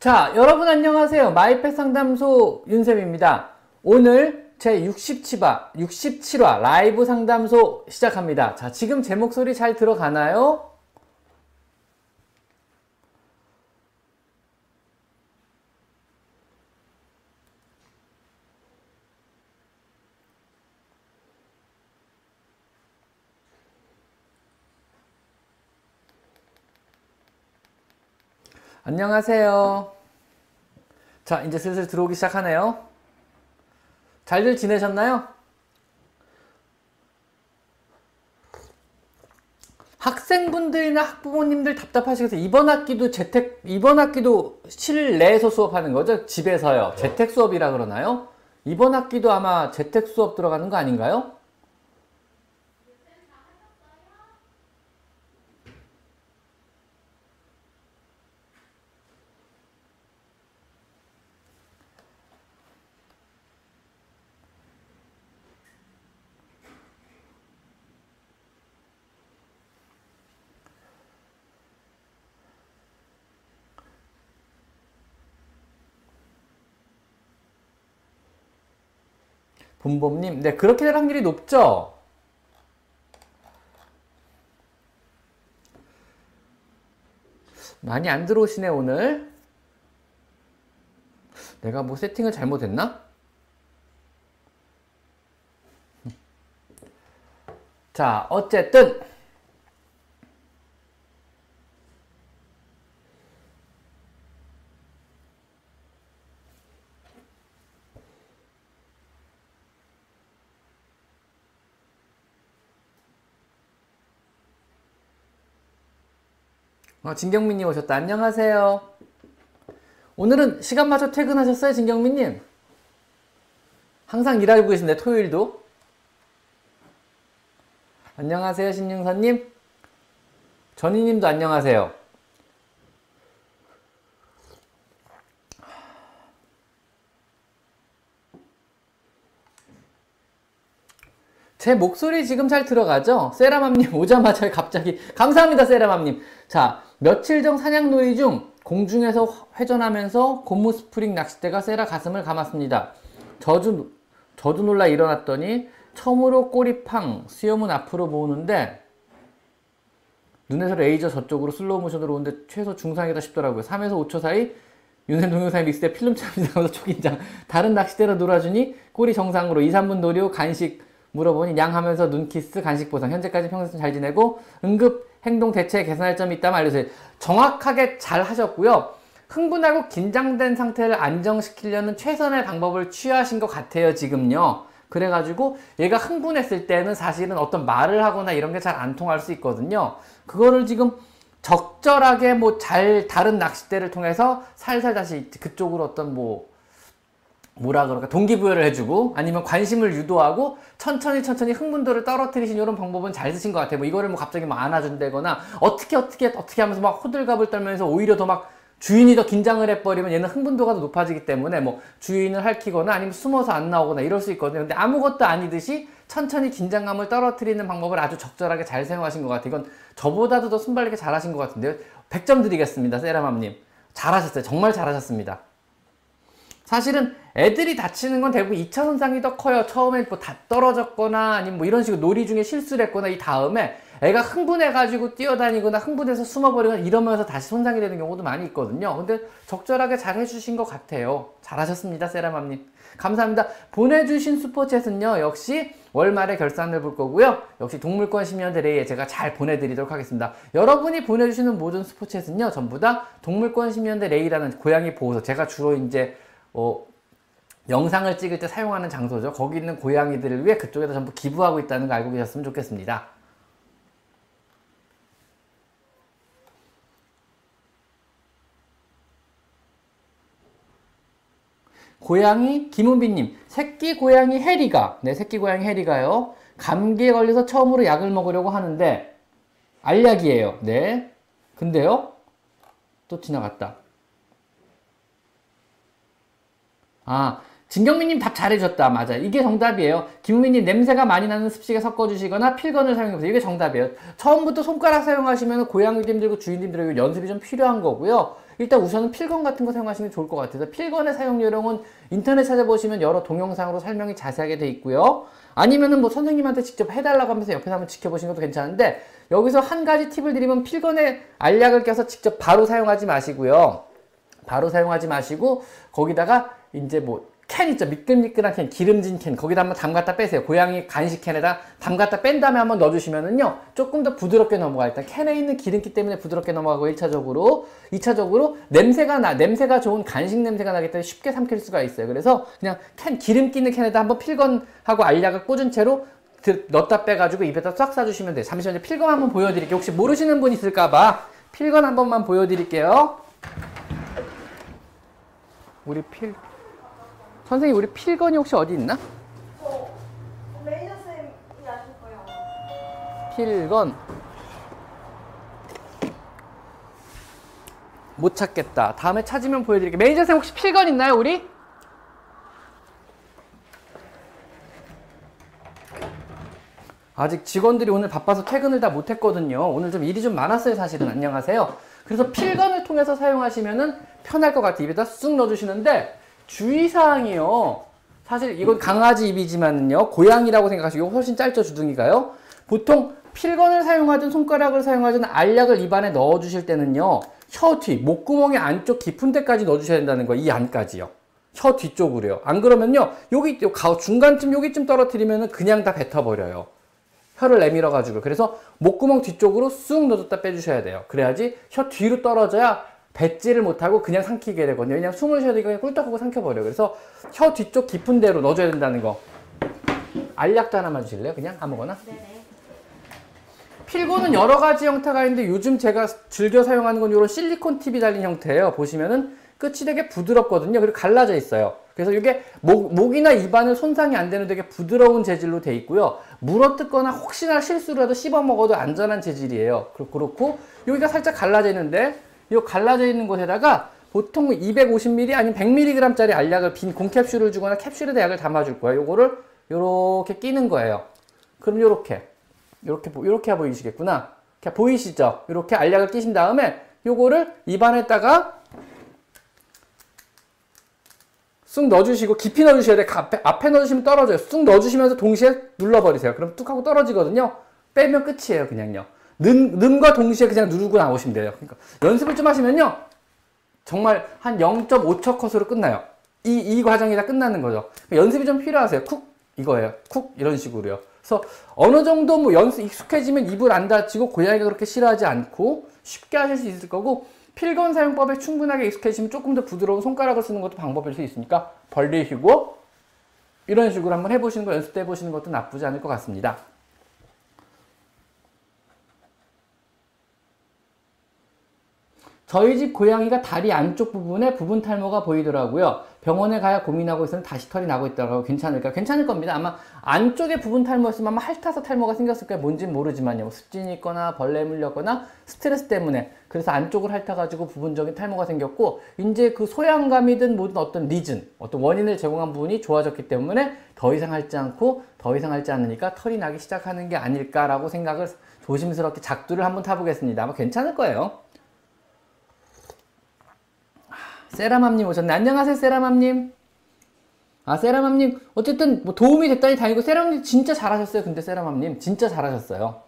자, 여러분 안녕하세요. 마이펫 상담소 윤쌤입니다. 오늘 제 67화, 67화 라이브 상담소 시작합니다. 자, 지금 제 목소리 잘 들어가나요? 안녕하세요. 자, 이제 슬슬 들어오기 시작하네요. 잘들 지내셨나요? 학생분들이나 학부모님들 답답하시겠어요. 이번 학기도 재택, 이번 학기도 실내에서 수업하는 거죠? 집에서요. 재택 수업이라 그러나요? 이번 학기도 아마 재택 수업 들어가는 거 아닌가요? 봄봄님, 네, 그렇게 될 확률이 높죠? 많이 안 들어오시네, 오늘. 내가 뭐 세팅을 잘못했나? 자, 어쨌든. 어, 진경민님 오셨다. 안녕하세요. 오늘은 시간 맞춰 퇴근하셨어요, 진경민님? 항상 일하고 계신데, 토요일도? 안녕하세요, 신윤서님. 전희님도 안녕하세요. 제 목소리 지금 잘 들어가죠? 세라맘님 오자마자 갑자기 감사합니다 세라맘님 자 며칠 전 사냥놀이 중 공중에서 회전하면서 고무 스프링 낚싯대가 세라 가슴을 감았습니다. 저주, 저도 놀라 일어났더니 처음으로 꼬리 팡 수염은 앞으로 모으는데 눈에서 레이저 저쪽으로 슬로우 모션으로 오는데 최소 중상이다 싶더라고요. 3에서 5초 사이 윤생 동영상에 믹스돼 필름처럼 이상하면서 초긴장 다른 낚싯대로 놀아주니 꼬리 정상으로 2, 3분 놀이 후 간식 물어보니 양하면서 눈키스 간식 보상. 현재까지 평생 잘 지내고 응급 행동 대체 개선할 점이 있다면 알려주세요. 정확하게 잘 하셨고요. 흥분하고 긴장된 상태를 안정시키려는 최선의 방법을 취하신 것 같아요 지금요. 그래가지고 얘가 흥분했을 때는 사실은 어떤 말을 하거나 이런 게 잘 안 통할 수 있거든요. 그거를 지금 적절하게 뭐 잘 다른 낚싯대를 통해서 살살 다시 그쪽으로 어떤 뭐 뭐라 그럴까 동기부여를 해주고 아니면 관심을 유도하고 천천히 천천히 흥분도를 떨어뜨리신 이런 방법은 잘 쓰신 것 같아요. 뭐 이거를 뭐 갑자기 뭐 안아준다거나 어떻게 어떻게 어떻게 하면서 막 호들갑을 떨면서 오히려 더 막 주인이 더 긴장을 해버리면 얘는 흥분도가 더 높아지기 때문에 뭐 주인을 할퀴거나 아니면 숨어서 안 나오거나 이럴 수 있거든요. 근데 아무것도 아니듯이 천천히 긴장감을 떨어뜨리는 방법을 아주 적절하게 잘 사용하신 것 같아요. 이건 저보다도 더 순발력이 잘하신 것 같은데요. 100점 드리겠습니다. 세라맘님. 잘하셨어요. 정말 잘하셨습니다. 사실은 애들이 다치는 건 대부분 2차 손상이 더 커요. 처음에 뭐 다 떨어졌거나 아니면 뭐 이런 식으로 놀이 중에 실수를 했거나 이 다음에 애가 흥분해가지고 뛰어다니거나 흥분해서 숨어버리거나 이러면서 다시 손상이 되는 경우도 많이 있거든요. 근데 적절하게 잘 해주신 것 같아요. 잘하셨습니다. 세라맘님. 감사합니다. 보내주신 슈퍼챗은요. 역시 월말에 결산을 볼 거고요. 역시 동물권 심연대 레이에 제가 잘 보내드리도록 하겠습니다. 여러분이 보내주시는 모든 슈퍼챗은요. 전부 다 동물권 심연대 레이라는 고양이 보호소 제가 주로 이제 어, 영상을 찍을 때 사용하는 장소죠. 거기 있는 고양이들을 위해 그쪽에다 전부 기부하고 있다는 거 알고 계셨으면 좋겠습니다. 고양이 김은비님 새끼 고양이 해리가 네 새끼 고양이 해리가요. 감기에 걸려서 처음으로 약을 먹으려고 하는데 알약이에요. 네. 근데요? 또 지나갔다 아, 진경민님 답 잘해줬다. 맞아. 이게 정답이에요. 김우민님 냄새가 많이 나는 습식에 섞어주시거나 필건을 사용해보세요. 이게 정답이에요. 처음부터 손가락 사용하시면 고양이도 힘들고 주인님들에게 연습이 좀 필요한 거고요. 일단 우선은 필건 같은 거 사용하시면 좋을 것 같아서 필건의 사용 요령은 인터넷 찾아보시면 여러 동영상으로 설명이 자세하게 돼 있고요. 아니면은 뭐 선생님한테 직접 해달라고 하면서 옆에서 한번 지켜보시는 것도 괜찮은데 여기서 한 가지 팁을 드리면 필건에 알약을 껴서 직접 바로 사용하지 마시고요. 바로 사용하지 마시고 거기다가 이제 뭐 캔 있죠. 미끌미끌한 캔 기름진 캔. 거기다 한번 담갔다 빼세요. 고양이 간식 캔에다 담갔다 뺀 다음에 한번 넣어주시면은요 조금 더 부드럽게 넘어가 일단 캔에 있는 기름기 때문에 부드럽게 넘어가고 1차적으로 2차적으로 냄새가 나 냄새가 좋은 간식 냄새가 나기 때문에 쉽게 삼킬 수가 있어요. 그래서 그냥 캔 기름 끼는 캔에다 한번 pill gun하고 알약을 꽂은 채로 넣었다 빼가지고 입에다 싹 싸주시면 돼요. 잠시만요. pill gun 한번 보여드릴게요. 혹시 모르시는 분 있을까봐. pill gun 한 번만 보여드릴게요 우리 필 선생님 우리 pill gun이 혹시 어디 있나? 어, 매니저 쌤이 아실 거예요. 필건 못 찾겠다. 다음에 찾으면 보여드릴게요. 매니저 쌤 혹시 필건 있나요 우리? 아직 직원들이 오늘 바빠서 퇴근을 다 못했거든요. 오늘 좀 일이 좀 많았어요 사실은. 안녕하세요. 그래서 필건을 통해서 사용하시면은 편할 것 같아요. 입에다 쑥 넣어주시는데 주의사항이요. 사실 이건 강아지 입이지만요. 고양이라고 생각하시고 훨씬 짧죠 주둥이가요. 보통 필건을 사용하든 손가락을 사용하든 알약을 입안에 넣어주실 때는요. 혀 뒤, 목구멍의 안쪽 깊은 데까지 넣어주셔야 된다는 거예요. 이 안까지요. 혀 뒤쪽으로요. 안 그러면요. 여기 중간쯤 여기쯤 떨어뜨리면 그냥 다 뱉어버려요. 혀를 내밀어 가지고 그래서 목구멍 뒤쪽으로 쑥 넣어줬다 빼주셔야 돼요. 그래야지 혀 뒤로 떨어져야 뱉지를 못하고 그냥 삼키게 되거든요. 왜냐면 숨을 쉬어야 되니까 꿀떡하고 삼켜버려요. 그래서 혀 뒤쪽 깊은 데로 넣어줘야 된다는 거. 알약도 하나만 주실래요? 그냥 아무거나. 네네. 필고는 여러 가지 형태가 있는데 요즘 제가 즐겨 사용하는 건 이런 실리콘 팁이 달린 형태예요. 보시면은 끝이 되게 부드럽거든요. 그리고 갈라져 있어요. 그래서 이게 목, 목이나 입안을 손상이 안 되는 되게 부드러운 재질로 돼 있고요. 물어뜯거나 혹시나 실수라도 씹어 먹어도 안전한 재질이에요. 그렇- 그렇고 여기가 살짝 갈라져 있는데 이 갈라져 있는 곳에다가 보통 250ml 아니면 100mg짜리 알약을 빈 공캡슐을 주거나 캡슐에다 약을 담아줄 거예요. 요거를 요렇게 끼는 거예요. 그럼 요렇게 보- 요렇게 보이시겠구나. 이렇게 보이시죠? 요렇게 알약을 끼신 다음에 요거를 입안에다가 쑥 넣어주시고 깊이 넣어주셔야 돼. 앞에, 앞에 넣어주시면 떨어져요. 쑥 넣어주시면서 동시에 눌러버리세요. 그럼 뚝 하고 떨어지거든요. 빼면 끝이에요. 그냥요. 는, 는과 동시에 그냥 누르고 나오시면 돼요. 그러니까 연습을 좀 하시면요. 정말 한 0.5초 컷으로 끝나요. 이, 이 과정이 다 끝나는 거죠. 그러니까 연습이 좀 필요하세요. 쿡 이거예요. 쿡 이런 식으로요. 그래서 어느 정도 뭐 연습 익숙해지면 입을 안 다치고 고양이가 그렇게 싫어하지 않고 쉽게 하실 수 있을 거고 필건 사용법에 충분하게 익숙해지면 조금 더 부드러운 손가락을 쓰는 것도 방법일 수 있으니까 벌리시고 이런 식으로 한번 해보시는 거 연습 때 해보시는 것도 나쁘지 않을 것 같습니다. 저희 집 고양이가 다리 안쪽 부분에 부분 탈모가 보이더라고요. 병원에 가야 고민하고 있었는데 다시 털이 나고 있더라고요. 괜찮을까? 괜찮을 겁니다. 아마 안쪽에 부분 탈모였으면 아마 핥아서 탈모가 생겼을 거예요. 뭔지는 모르지만요. 뭐 습진이 있거나 벌레 물렸거나 스트레스 때문에 그래서 안쪽을 핥아가지고 부분적인 탈모가 생겼고 이제 그 소양감이든 뭐든 어떤 리즌, 어떤 원인을 제공한 부분이 좋아졌기 때문에 더 이상 핥지 않고 더 이상 핥지 않으니까 털이 나기 시작하는 게 아닐까라고 생각을 조심스럽게 작두를 한번 타보겠습니다. 아마 괜찮을 거예요. 세라맘님 오셨네. 안녕하세요, 세라맘님. 아, 세라맘님. 어쨌든 뭐 도움이 됐다니 다행이고, 세라맘님 진짜 잘하셨어요. 근데 세라맘님 진짜 잘하셨어요.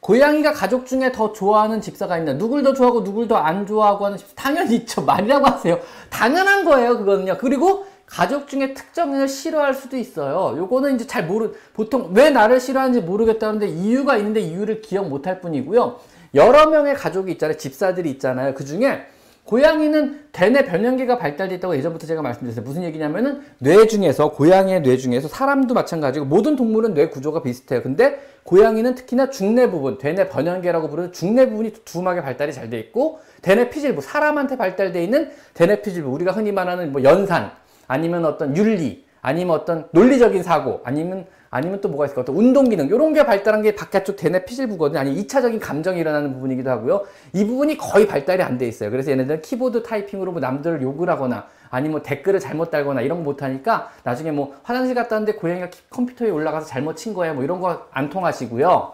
고양이가 가족 중에 더 좋아하는 집사가 있나? 누굴 더 좋아하고 누굴 더 안 좋아하고 하는 집사 당연히 있죠. 말이라고 하세요. 당연한 거예요, 그거는요. 그리고 가족 중에 특정인을 싫어할 수도 있어요. 요거는 이제 잘 모르, 보통 왜 나를 싫어하는지 모르겠다는데 이유가 있는데 이유를 기억 못할 뿐이고요. 여러 명의 가족이 있잖아요. 집사들이 있잖아요. 그 중에 고양이는 대뇌 변형계가 발달돼 있다고 예전부터 제가 말씀드렸어요. 무슨 얘기냐면은 뇌 중에서 고양이의 뇌 중에서 사람도 마찬가지고 모든 동물은 뇌 구조가 비슷해요. 근데 고양이는 특히나 중뇌 부분, 대뇌 변형계라고 부르는 중뇌 부분이 두툼하게 발달이 잘 돼 있고 대뇌 피질부, 사람한테 발달돼 있는 대뇌 피질부, 우리가 흔히 말하는 뭐 연산, 아니면 어떤 윤리, 아니면 어떤 논리적인 사고, 아니면 아니면 또 뭐가 있을까? 또 운동 기능. 이런 게 발달한 게 바깥쪽 대뇌 피질부거든요. 아니 2차적인 감정이 일어나는 부분이기도 하고요. 이 부분이 거의 발달이 안 돼 있어요. 그래서 얘네들은 키보드 타이핑으로 뭐 남들을 욕을 하거나 아니면 뭐 댓글을 잘못 달거나 이런 거 못하니까 나중에 뭐 화장실 갔다 왔는데 고양이가 키- 컴퓨터에 올라가서 잘못 친 거야. 뭐 이런 거 안 통하시고요.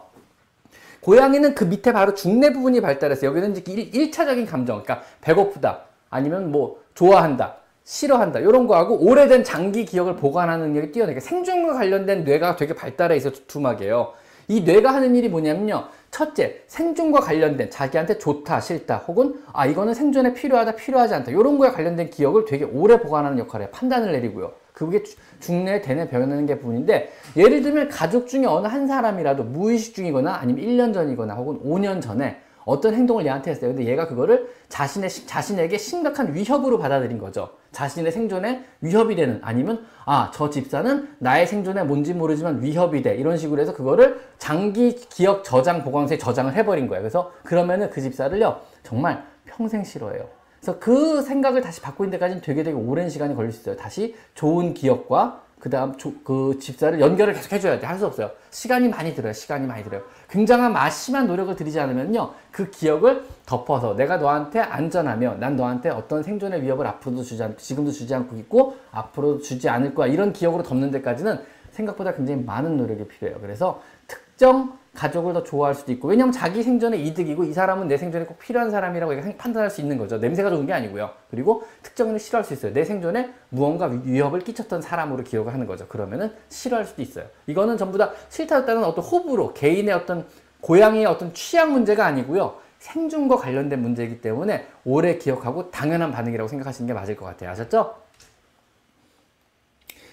고양이는 그 밑에 바로 중뇌 부분이 발달했어요. 여기는 이제 1, 차적인 감정, 그러니까 배고프다, 아니면 뭐 좋아한다, 싫어한다, 이런 거하고 오래된 장기 기억을 보관하는 능력이 뛰어나게 생존과 관련된 뇌가 되게 발달해 있어 두툼하게요. 이 뇌가 하는 일이 뭐냐면요. 첫째, 생존과 관련된 자기한테 좋다, 싫다, 혹은 아 이거는 생존에 필요하다, 필요하지 않다 이런 거에 관련된 기억을 되게 오래 보관하는 해요. 판단을 내리고요. 그게 주- 중뇌, 대뇌 병행하는 게 부분인데 예를 들면 가족 중에 어느 한 사람이라도 무의식 중이거나 아니면 1년 전이거나 혹은 5년 전에 어떤 행동을 얘한테 했어요. 근데 얘가 그거를 자신의, 시- 자신에게 심각한 위협으로 받아들인 거죠. 자신의 생존에 위협이 되는, 아니면, 아, 저 집사는 나의 생존에 뭔지 모르지만 위협이 돼. 이런 식으로 해서 그거를 장기 기억 저장 보관소에 저장을 해버린 거예요. 그래서 그러면은 그 집사를요, 정말 평생 싫어해요. 그래서 그 생각을 다시 바꾸는 데까지는 되게 되게 오랜 시간이 걸릴 수 있어요. 다시 좋은 기억과 그 다음 그 집사를 연결을 계속 해줘야 돼. 할 수 없어요. 시간이 많이 들어요. 시간이 많이 들어요. 굉장한 마심한 노력을 들이지 않으면요. 그 기억을 덮어서 내가 너한테 안전하며 난 너한테 어떤 생존의 위협을 앞으로도 주지 않고 지금도 주지 않고 있고 앞으로도 주지 않을 거야. 이런 기억으로 덮는 데까지는 생각보다 굉장히 많은 노력이 필요해요. 그래서 특정 가족을 더 좋아할 수도 있고 왜냐면 자기 생존의 이득이고 이 사람은 내 생존에 꼭 필요한 사람이라고 판단할 수 있는 거죠. 냄새가 좋은 게 아니고요. 그리고 특정인을 싫어할 수 있어요. 내 생존에 무언가 위- 위협을 끼쳤던 사람으로 기억을 하는 거죠. 그러면은 싫어할 수도 있어요. 이거는 전부 다 싫다였다는 어떤 호불호, 개인의 어떤 고양이의 어떤 취향 문제가 아니고요. 생존과 관련된 문제이기 때문에 오래 기억하고 당연한 반응이라고 생각하시는 게 맞을 것 같아요. 아셨죠?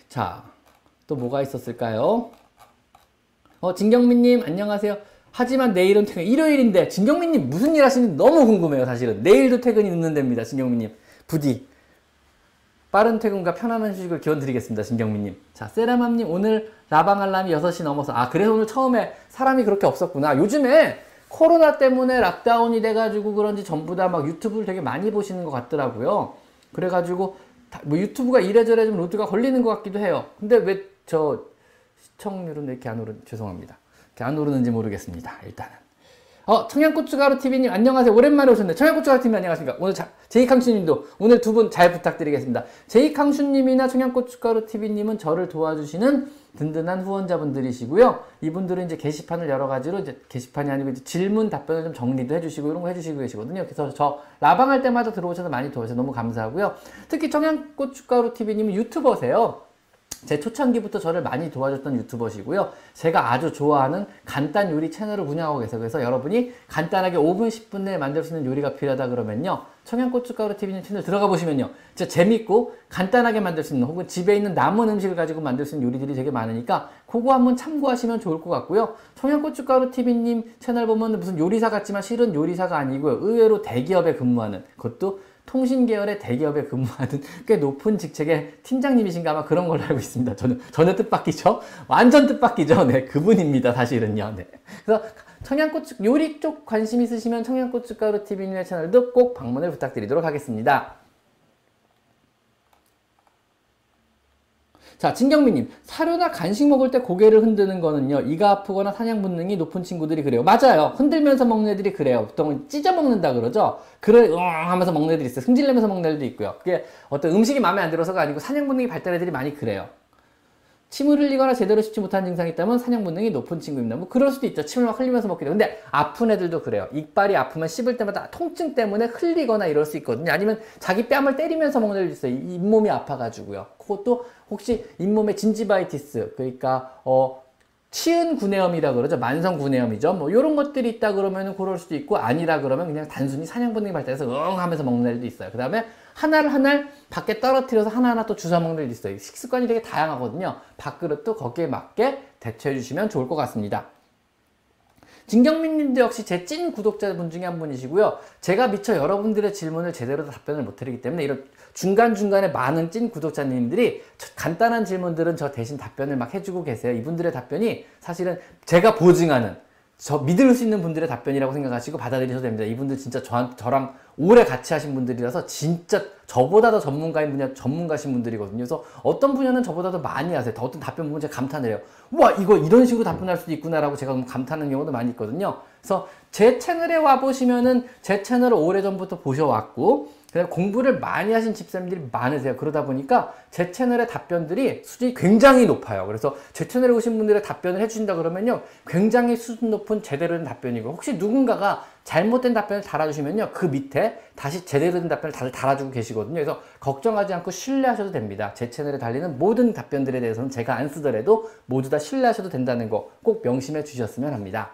자, 또 뭐가 있었을까요? 어, 진경민님, 안녕하세요. 하지만 내일은 퇴근, 일요일인데, 진경민님 무슨 일 하시는지 너무 궁금해요, 사실은. 내일도 퇴근이 늦는답니다, 진경민님. 부디. 빠른 퇴근과 편안한 휴식을 기원 드리겠습니다, 진경민님. 자, 세라맘님, 오늘 라방 알람이 6시 넘어서, 아, 그래서 오늘 처음에 사람이 그렇게 없었구나. 요즘에 코로나 때문에 lockdown이 돼가지고 그런지 전부 다 막 유튜브를 되게 많이 보시는 것 같더라고요. 그래가지고, 다- 뭐 유튜브가 이래저래 좀 load가 걸리는 것 같기도 해요. 근데 왜 저 시청률은 왜 이렇게 안 오르, 죄송합니다. 이렇게 안 오르는지 모르겠습니다. 일단은. 어, 청양고추가루 TV님 안녕하세요. 오랜만에 오셨네. 청양고추가루 TV님 안녕하십니까. 오늘 자, 제이캉슈님도 오늘 두 분 잘 부탁드리겠습니다. 제이캉슈님이나 청양고추가루 TV님은 저를 도와주시는 든든한 후원자분들이시고요. 이분들은 이제 게시판을 여러 가지로 이제 게시판이 아니고 이제 질문 답변을 좀 정리도 해주시고 이런 거 해주시고 계시거든요. 그래서 저 라방할 때마다 들어오셔서 많이 도와주셔서 너무 감사하고요. 특히 청양고추가루 TV님은 유튜버세요. 제 초창기부터 저를 많이 도와줬던 유튜버시고요. 제가 아주 좋아하는 간단 요리 채널을 운영하고 계세요. 그래서 여러분이 간단하게 5분, 10분 내에 만들 수 있는 요리가 필요하다 그러면요. 청양고춧가루 TV님 채널 들어가 보시면요. 진짜 재밌고 간단하게 만들 수 있는 혹은 집에 있는 남은 음식을 가지고 만들 수 있는 요리들이 되게 많으니까 그거 한번 참고하시면 좋을 것 같고요. 청양고춧가루 TV님 채널 보면 무슨 요리사 같지만 실은 요리사가 아니고요. 의외로 대기업에 근무하는 그것도 통신 계열의 대기업에 근무하는 꽤 높은 직책의 팀장님이신가 아마 그런 걸로 알고 있습니다. 저는 전혀 뜻밖이죠. 완전 뜻밖이죠. 네, 그분입니다. 사실은요. 네. 그래서 청양고추 요리 쪽 관심 있으시면 청양고춧가루 TV님의 채널도 꼭 방문을 부탁드리도록 하겠습니다. 자, 진경민님. 사료나 간식 먹을 때 고개를 흔드는 거는요, 이가 아프거나 사냥 본능이 높은 친구들이 그래요. 맞아요. 흔들면서 먹는 애들이 그래요. 보통은 찢어 먹는다 그러죠? 그래, 응 하면서 먹는 애들이 있어요. 승질내면서 먹는 애들도 있고요. 그게 어떤 음식이 마음에 안 들어서가 아니고 사냥 본능이 발달한 애들이 많이 그래요. 침을 흘리거나 제대로 씹지 못한 증상이 있다면 사냥 본능이 높은 친구입니다. 뭐 그럴 수도 있죠. 침을 막 흘리면서 먹기도. 근데 아픈 애들도 그래요. 이빨이 아프면 씹을 때마다 통증 때문에 흘리거나 이럴 수 있거든요. 아니면 자기 뺨을 때리면서 먹는 애들도 있어요. 이- 잇몸이 아파가지고요. 그것도 혹시 잇몸에 진지바이티스, 그러니까 어 치은 구내염이라 그러죠. 만성 구내염이죠. 뭐 이런 것들이 있다 그러면은 그럴 수도 있고 아니라 그러면 그냥 단순히 사냥 본능이 발달해서 응 하면서 먹는 애들도 있어요. 그 다음에 하나를 하나를 밖에 떨어뜨려서 하나하나 또 주워 먹는 애들도 있어요. 식습관이 되게 다양하거든요. 밥그릇도 거기에 맞게 대처해 주시면 좋을 것 같습니다. 진경민 님도 역시 제 찐 구독자분 중에 한 분이시고요. 제가 미처 여러분들의 질문을 제대로 답변을 못 드리기 때문에 이런 중간중간에 많은 찐 구독자님들이 저- 간단한 질문들은 저 대신 답변을 막 해주고 계세요. 이분들의 답변이 사실은 제가 보증하는 저 믿을 수 있는 분들의 답변이라고 생각하시고 받아들이셔도 됩니다. 이분들 진짜 저, 저랑 오래 같이 하신 분들이라서 진짜 저보다 더 전문가인 분야 전문가신 분들이거든요. 그래서 어떤 분야는 저보다 더 많이 하세요. 더 어떤 답변 보면 제가 감탄을 해요. 와 이거 이런 식으로 답변할 수도 있구나라고 제가 감탄하는 경우도 많이 있거든요. 그래서 제 채널에 와 보시면은 제 채널을 오래 전부터 보셔왔고 그다음에 공부를 많이 하신 집사님들이 많으세요. 그러다 보니까 제 채널의 답변들이 수준이 굉장히 높아요. 그래서 제 채널에 오신 분들의 답변을 해주신다 그러면요. 굉장히 수준 높은 제대로 된 답변이고 혹시 누군가가 잘못된 답변을 달아주시면요. 그 밑에 다시 제대로 된 답변을 다들 달아주고 계시거든요. 그래서 걱정하지 않고 신뢰하셔도 됩니다. 제 채널에 달리는 모든 답변들에 대해서는 제가 안 쓰더라도 모두 다 신뢰하셔도 된다는 거 꼭 명심해 주셨으면 합니다.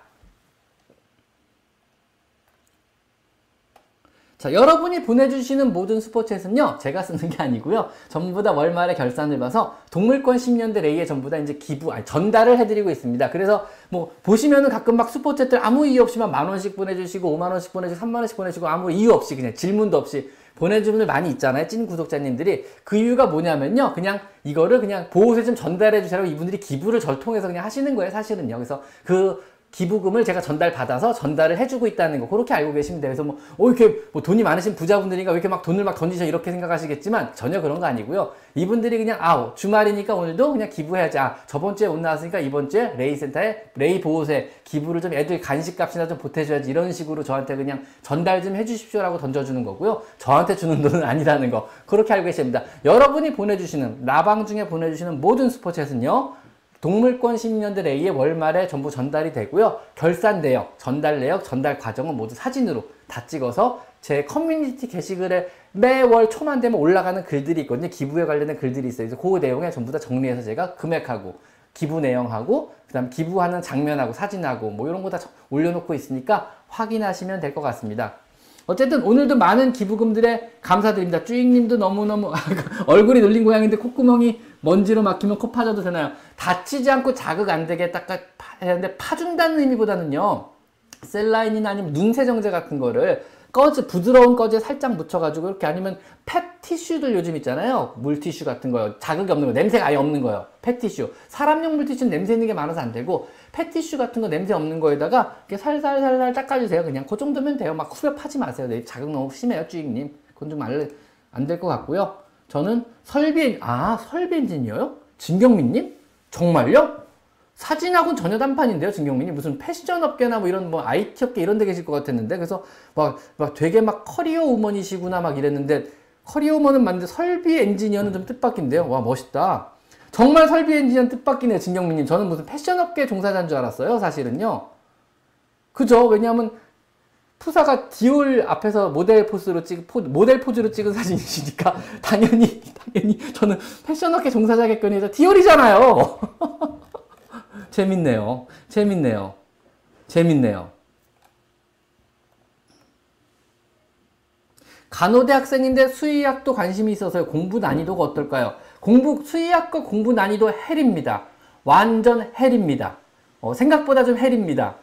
자, 여러분이 보내주시는 모든 슈퍼챗은요, 제가 쓰는 게 아니고요, 전부 다 월말에 결산을 봐서 동물권 10년대 레이에 전부 다 이제 기부, 아니, 전달을 해드리고 있습니다. 그래서 뭐, 보시면은 가끔 막 슈퍼챗들 아무 이유 없이만 만원씩 보내주시고, 5만원씩 보내주시고, 3만원씩 보내주시고, 아무 이유 없이 그냥 질문도 없이 보내주는 분들 많이 있잖아요. 찐 구독자님들이. 그 이유가 뭐냐면요, 그냥 이거를 그냥 보호세 좀 전달해 주시라고 이분들이 기부를 절 통해서 그냥 하시는 거예요, 사실은요. 그래서 그 기부금을 제가 전달받아서 전달을 해주고 있다는 거 그렇게 알고 계시면 돼요. 그래서 뭐, 어, 이렇게 뭐 돈이 많으신 부자분들이니까 왜 이렇게 막 돈을 막 던지셔 이렇게 생각하시겠지만 전혀 그런 거 아니고요. 이분들이 그냥 아 주말이니까 오늘도 그냥 기부해야지. 아 저번 주에 옷 나왔으니까 이번 주에 레이 센터에 레이 보호세 기부를 좀 애들 간식값이나 좀 보태줘야지 이런 식으로 저한테 그냥 전달 좀 해주십시오라고 던져주는 거고요. 저한테 주는 돈은 아니라는 거 그렇게 알고 계십니다 여러분이 보내주시는 라방 중에 보내주시는 모든 super chat은요. 동물권 10년대 레이의 월말에 전부 전달이 되고요. 결산 내역, 전달 내역, 전달 과정은 모두 사진으로 다 찍어서 제 커뮤니티 게시글에 매월 초만 되면 올라가는 글들이 있거든요. 기부에 관련된 글들이 있어요. 그래서 그 내용에 전부 다 정리해서 제가 금액하고 기부 내용하고 그다음 기부하는 장면하고 사진하고 뭐 이런 거 다 올려놓고 있으니까 확인하시면 될 것 같습니다. 어쨌든 오늘도 많은 기부금들에 감사드립니다. 쭈잉님도 너무너무 얼굴이 눌린 고양인데 콧구멍이 먼지로 막히면 코 파줘도 되나요? 다치지 않고 자극 안 되게 해야 하는데 파준다는 의미보다는요. saline이나 아니면 눈세정제 같은 거를 거즈 부드러운 거즈에 살짝 묻혀가지고 이렇게 아니면 pet tissue들 요즘 있잖아요. 물티슈 같은 거요. 자극이 없는 거 냄새가 아예 없는 거예요. pet tissue. 사람용 물티슈는 냄새 있는 게 많아서 안 되고 pet tissue 같은 거 냄새 없는 거에다가 이렇게 살살살살 닦아주세요. 그냥 그 정도면 돼요. 막 후벼 파지 마세요. 네, 자극 너무 심해요 주익님. 그건 좀 안될 것 같고요. 저는 설비 엔- 아 설비 엔지니어요? 진경민님 정말요? 사진하고는 전혀 딴판인데요, 진경민님. 무슨 패션 업계나 뭐 이런 뭐 IT 업계 이런 데 계실 것 같았는데. 그래서 막, 막 되게 막 커리어 우먼이시구나 막 이랬는데, 커리어 우먼은 맞는데 설비 엔지니어는 좀 뜻밖인데요. 와, 멋있다. 정말 설비 엔지니어는 뜻밖이네요, 진경민님. 저는 무슨 패션 업계 종사자인 줄 알았어요, 사실은요. 그죠? 왜냐하면 프사가 디올 앞에서 모델 포즈로 찍 포, 모델 포즈로 찍은 사진이시니까 당연히 당연히 저는 패션업계 종사자겠거니 해서 디올이잖아요. 재밌네요. 재밌네요. 재밌네요. 간호대 학생인데 수의학도 관심이 있어서요. 공부 난이도가 어떨까요? 공부 수의학과 공부 난이도 hell입니다. 완전 hell입니다. 어, 생각보다 좀 hell입니다.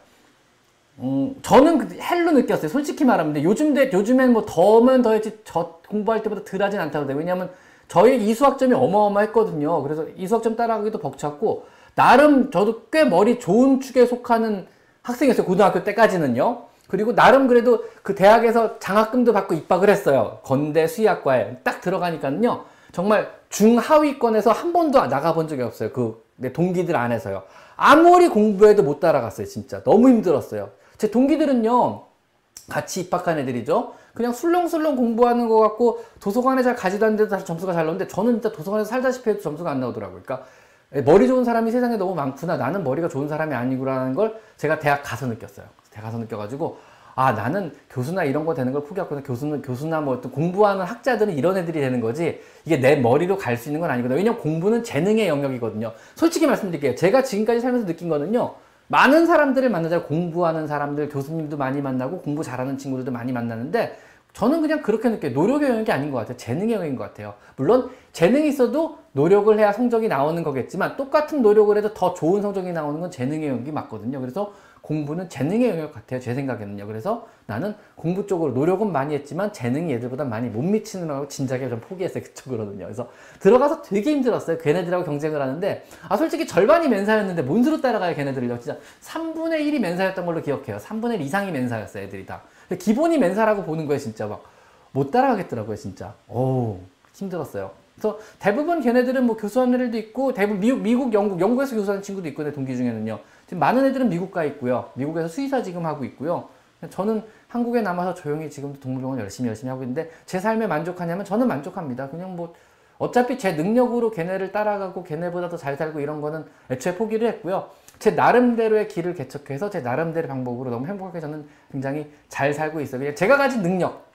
음, 저는 그 hell로 느꼈어요. 솔직히 말하면. 근데 요즘, 대, 요즘엔 뭐 더면 더했지, 저 공부할 때보다 덜 하진 않다고 해요. 왜냐면 저희 이수학점이 어마어마했거든요. 그래서 이수학점 따라가기도 벅찼고, 나름 저도 꽤 머리 좋은 축에 속하는 학생이었어요. 고등학교 때까지는요. 그리고 나름 그래도 그 대학에서 장학금도 받고 입학을 했어요. 건대 수의학과에 딱 들어가니까는요. 정말 중하위권에서 한 번도 나가본 적이 없어요. 그 내 동기들 안에서요. 아무리 공부해도 못 따라갔어요. 진짜 너무 힘들었어요. 제 동기들은요. 같이 입학한 애들이죠. 그냥 술렁술렁 공부하는 것 같고 도서관에 잘 가지도 않는데도 다 점수가 잘 나오는데 저는 진짜 도서관에서 살다시피 해도 점수가 안 나오더라고요. 그러니까 머리 좋은 사람이 세상에 너무 많구나. 나는 머리가 좋은 사람이 아니구라는 걸 제가 대학 가서 느꼈어요. 대학 가서 느껴가지고 아 나는 교수나 이런 거 되는 걸 포기했구나. 교수는 교수나 뭐 어떤 공부하는 학자들은 이런 애들이 되는 거지. 이게 내 머리로 갈 수 있는 건 아니거든요. 왜냐면 공부는 재능의 영역이거든요. 솔직히 말씀드릴게요. 제가 지금까지 살면서 느낀 거는요. 많은 사람들을 만나자 공부하는 사람들, 교수님도 많이 만나고 공부 잘하는 친구들도 많이 만나는데 저는 그냥 그렇게 느껴요. 노력의 영역이 아닌 것 같아요. 재능의 영역인 것 같아요. 물론 재능이 있어도 노력을 해야 성적이 나오는 거겠지만 똑같은 노력을 해도 더 좋은 성적이 나오는 건 재능의 영역이 맞거든요. 그래서 공부는 재능의 영역 같아요. 제 생각에는요. 그래서 나는 공부 쪽으로 노력은 많이 했지만 재능이 얘들보다 많이 못 미치느라고 진작에 좀 포기했어요. 그쪽으로는요. 그래서 들어가서 되게 힘들었어요. 걔네들하고 경쟁을 하는데 아 솔직히 절반이 멘사였는데 뭔 수로 따라가요 걔네들을요. 진짜 3분의 1이 멘사였던 걸로 기억해요. 3분의 1 이상이 멘사였어요. 애들이 다. 기본이 멘사라고 보는 거예요. 진짜 막 못 따라가겠더라고요. 진짜. 오 힘들었어요. 그래서 대부분 걔네들은 뭐 교수하는 애들도 있고 대부분 미국, 미국, 영국, 영국에서 교수하는 친구도 있고 내 동기 중에는요. 지금 많은 애들은 미국 가 있고요. 미국에서 수의사 지금 하고 있고요. 저는 한국에 남아서 조용히 지금도 동물병원 열심히 열심히 하고 있는데 제 삶에 만족하냐면 저는 만족합니다. 그냥 뭐 어차피 제 능력으로 걔네를 따라가고 걔네보다 더 잘 살고 이런 거는 애초에 포기를 했고요. 제 나름대로의 길을 개척해서 제 나름대로의 방법으로 너무 행복하게 저는 굉장히 잘 살고 있어요. 그냥 제가 가진 능력,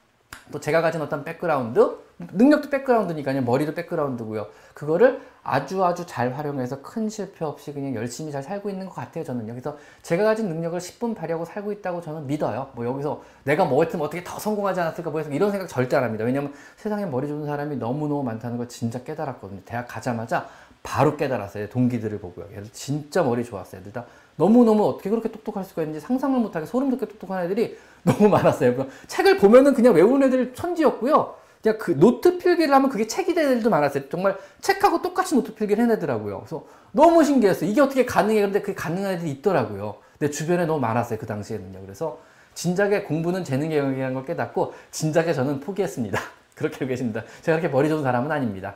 또 제가 가진 어떤 백그라운드, 능력도 백그라운드니까요. 머리도 백그라운드고요. 그거를 아주 아주 잘 활용해서 큰 실패 없이 그냥 열심히 잘 살고 있는 것 같아요. 저는 여기서 제가 가진 능력을 10분 발휘하고 살고 있다고 저는 믿어요. 뭐 여기서 내가 뭐 했으면 어떻게 더 성공하지 않았을까 뭐 해서 이런 생각 절대 안 합니다. 왜냐면 세상에 머리 좋은 사람이 너무너무 많다는 걸 진짜 깨달았거든요. 대학 가자마자 바로 깨달았어요. 동기들을 보고요. 얘들 진짜 머리 좋았어요. 다 너무너무 어떻게 그렇게 똑똑할 수가 있는지 상상을 못하게 소름 돋게 똑똑한 애들이 너무 많았어요. 책을 보면은 그냥 외우는 애들 천지였고요. 그냥 그 노트 필기를 하면 그게 책이 되는 애들도 많았어요. 정말 책하고 똑같이 노트 필기를 해내더라고요. 그래서 너무 신기했어요. 이게 어떻게 가능해? 그런데 그게 가능한 애들이 있더라고요. 내 주변에 너무 많았어요. 그 당시에는요. 그래서 진작에 공부는 재능의 영역이라는 걸 깨닫고 진작에 저는 포기했습니다. 그렇게 알고 계십니다. 제가 그렇게 머리 좋은 사람은 아닙니다.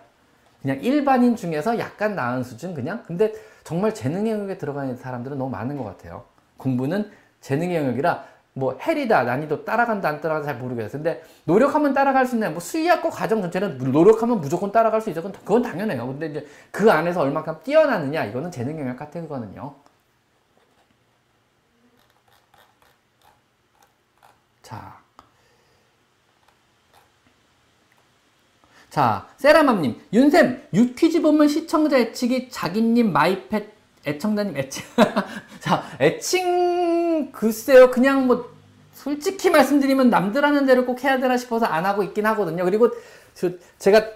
그냥 일반인 중에서 약간 나은 수준 그냥 근데 정말 재능의 영역에 들어가 있는 사람들은 너무 많은 것 같아요. 공부는 재능의 영역이라 뭐 헬이다 난이도 따라간다 안 따라간다 잘 모르겠어요. 근데 노력하면 따라갈 수 있나요? 뭐 수의학과 과정 전체는 노력하면 무조건 따라갈 수 있죠. 그건, 당연해요. 근데 이제 그 안에서 얼마큼 뛰어나느냐 이거는 재능 영역 그거는요. 자. 자, 세라맘님, 윤쌤, 유퀴즈 보면 시청자 애칭이 자기님, 마이펫, 애청자님 애칭. 자, 애칭, 글쎄요, 그냥 뭐, 솔직히 말씀드리면 남들 하는 대로 꼭 해야 되나 싶어서 안 하고 있긴 하거든요. 그리고 저, 제가, 저,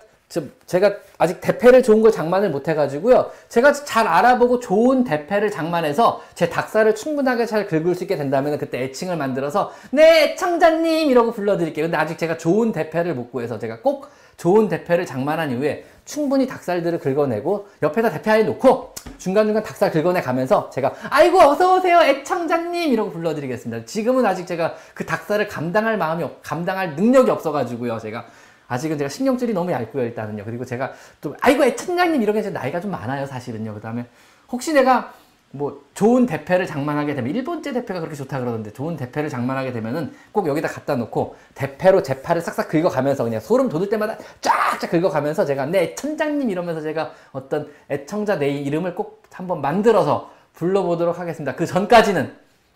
제가 아직 대패를 좋은 걸 장만을 못 해가지고요. 제가 잘 알아보고 좋은 대패를 장만해서 제 닭살을 충분하게 잘 긁을 수 있게 된다면 그때 애칭을 만들어서 네, 애청자님! 이러고 불러드릴게요. 근데 아직 제가 좋은 대패를 못 구해서 제가 꼭 좋은 대패를 장만한 이후에 충분히 닭살들을 긁어내고 옆에다 대패 아예 놓고 중간중간 닭살 긁어내 가면서 제가 아이고 어서오세요 애청자님 이러고 불러드리겠습니다. 지금은 아직 제가 그 닭살을 감당할 마음이 없, 감당할 능력이 없어가지고요. 제가 아직은 제가 신경줄이 너무 얇고요 일단은요. 그리고 제가 또 아이고 애청자님 이러게 제 나이가 좀 많아요 사실은요. 그 다음에 혹시 내가 뭐 좋은 대패를 장만하게 되면 일본제 대패가 그렇게 좋다 그러던데 좋은 대패를 장만하게 되면은 꼭 여기다 갖다 놓고 대패로 제 팔을 싹싹 긁어가면서 그냥 소름 돋을 때마다 쫙쫙 긁어가면서 제가 네 천장님 이러면서 제가 어떤 애청자 내 이름을 꼭 한번 만들어서 불러보도록 하겠습니다. 그 전까지는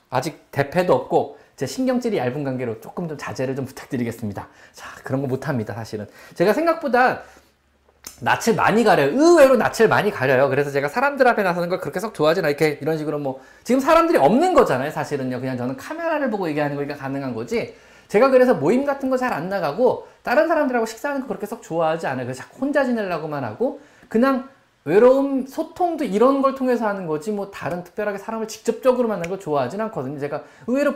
아직 대패도 없고 제 신경질이 얇은 관계로 조금 좀 자제를 좀 부탁드리겠습니다. 자 그런 거 못합니다 사실은 제가 생각보다 낯을 많이 가려요. 의외로 낯을 많이 가려요. 그래서 제가 사람들 앞에 나서는 걸 그렇게 썩 좋아하진 않 이렇게 이런 식으로 뭐 지금 사람들이 없는 거잖아요. 사실은요. 그냥 저는 카메라를 보고 얘기하는 거니까 가능한 거지. 제가 그래서 모임 같은 거 잘 안 나가고 다른 사람들하고 식사하는 거 그렇게 썩 좋아하지 않아요. 그래서 자꾸 혼자 지내려고만 하고 그냥 외로움 소통도 이런 걸 통해서 하는 거지 뭐 다른 특별하게 사람을 직접적으로 만나는 걸 좋아하진 않거든요. 제가 의외로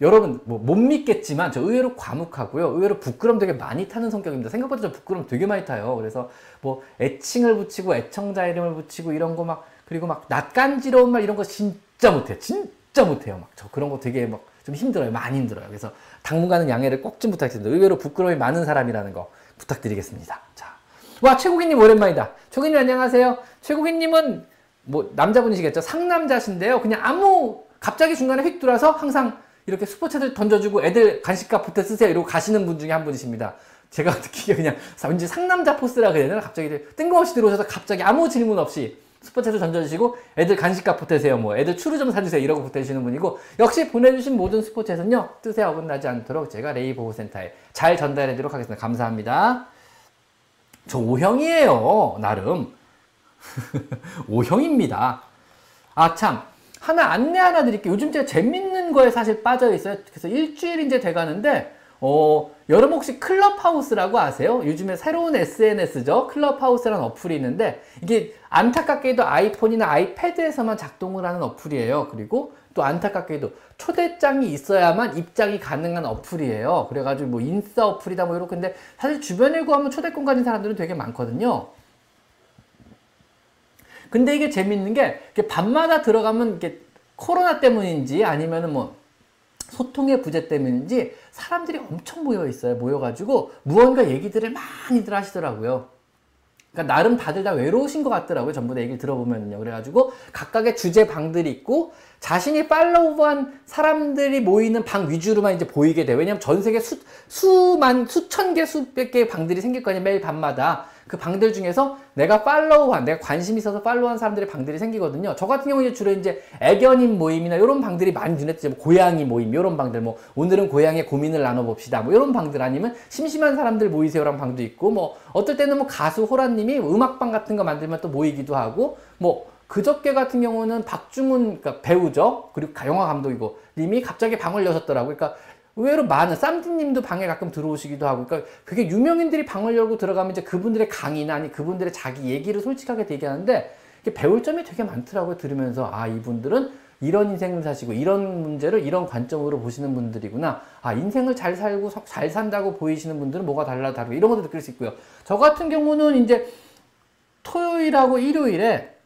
여러분 뭐 못 믿겠지만 저 의외로 과묵하고요. 의외로 부끄럼 되게 많이 타는 성격입니다. 생각보다 저 부끄럼 되게 많이 타요. 그래서 뭐 애칭을 붙이고 애청자 이름을 붙이고 이런 거 막 그리고 막 낯간지러운 말 이런 거 진짜 못해요. 진짜 못해요. 막 저 그런 거 되게 막 좀 힘들어요. 많이 힘들어요. 그래서 당분간은 양해를 꼭 좀 부탁드립니다. 의외로 부끄러움이 많은 사람이라는 거 부탁드리겠습니다. 자, 와 최국인님 오랜만이다. 최국인님 안녕하세요. 최국인님은 뭐 남자분이시겠죠? 상남자신데요. 그냥 아무 갑자기 중간에 휙 돌아서 항상 이렇게 스포츠들 던져주고 애들 간식값 보태 쓰세요 이러고 가시는 분 중에 한 분이십니다. 제가 느끼기에 그냥 왠지 상남자 포스라 그래야 되나? 갑자기 뜬금없이 들어오셔서 갑자기 아무 질문 없이 스포츠를 던져주시고 애들 간식값 보태세요 뭐 애들 추루 좀 사주세요 이러고 보태주시는 분이고 역시 보내주신 모든 스포츠에서는요 뜻에 어긋나지 않도록 제가 레이 보호센터에 잘 전달해드리도록 하겠습니다. 감사합니다. 저 O형이에요 나름 O형입니다. 아참 하나 안내 하나 드릴게요. 요즘 제가 재밌는 거에 사실 빠져 있어요. 그래서 일주일 이제 돼 가는데 어, 여러분 혹시 클럽하우스라고 아세요? 요즘에 새로운 SNS죠. 클럽하우스라는 어플이 있는데 이게 안타깝게도 아이폰이나 아이패드에서만 작동을 하는 어플이에요. 그리고 또 안타깝게도 초대장이 있어야만 입장이 가능한 어플이에요. 그래가지고 뭐 인싸 어플이다 뭐 이렇게 근데 사실 주변에 구하면 초대권 가진 사람들은 되게 많거든요. 근데 이게 재밌는 게 밤마다 들어가면 이게 코로나 때문인지 아니면은 뭐 소통의 부재 때문인지 사람들이 엄청 모여 있어요. 모여가지고 무언가 얘기들을 많이들 하시더라고요. 그러니까 나름 다들 다 외로우신 것 같더라고요. 전부 다 얘기를 들어보면요. 그래가지고 각각의 주제 방들이 있고 자신이 팔로우한 사람들이 모이는 방 위주로만 이제 보이게 돼요. 왜냐면 전 세계 수, 수만, 수천 개, 수백 개의 방들이 생길 거아요 매일 밤마다. 그 방들 중에서 내가 팔로우한, 내가 관심 있어서 팔로우한 사람들의 방들이 생기거든요. 저 같은 경우는 주로 이제 애견인 모임이나 이런 방들이 많이 눈에 띄죠. 뭐 고양이 모임, 이런 방들, 뭐 오늘은 고양이의 고민을 나눠봅시다. 뭐 이런 방들 아니면 심심한 사람들 모이세요란 방도 있고, 뭐 어떨 때는 뭐 가수 호라님이 음악방 같은 거 만들면 또 모이기도 하고, 뭐 그저께 같은 경우는 박중훈 그러니까 배우죠. 그리고 영화 감독이고 님이 갑자기 방을 여셨더라고요. 그러니까 의외로 많은 쌈디님도 방에 가끔 들어오시기도 하고, 그러니까 그게 유명인들이 방을 열고 들어가면 이제 그분들의 강의나 아니 그분들의 자기 얘기를 솔직하게 얘기하는데 배울 점이 되게 많더라고요. 들으면서 아 이분들은 이런 인생을 사시고 이런 문제를 이런 관점으로 보시는 분들이구나. 아 인생을 잘 살고 잘 산다고 보이시는 분들은 뭐가 달라 다르고 이런 것도 느낄 수 있고요. 저 같은 경우는 이제 토요일하고 일요일에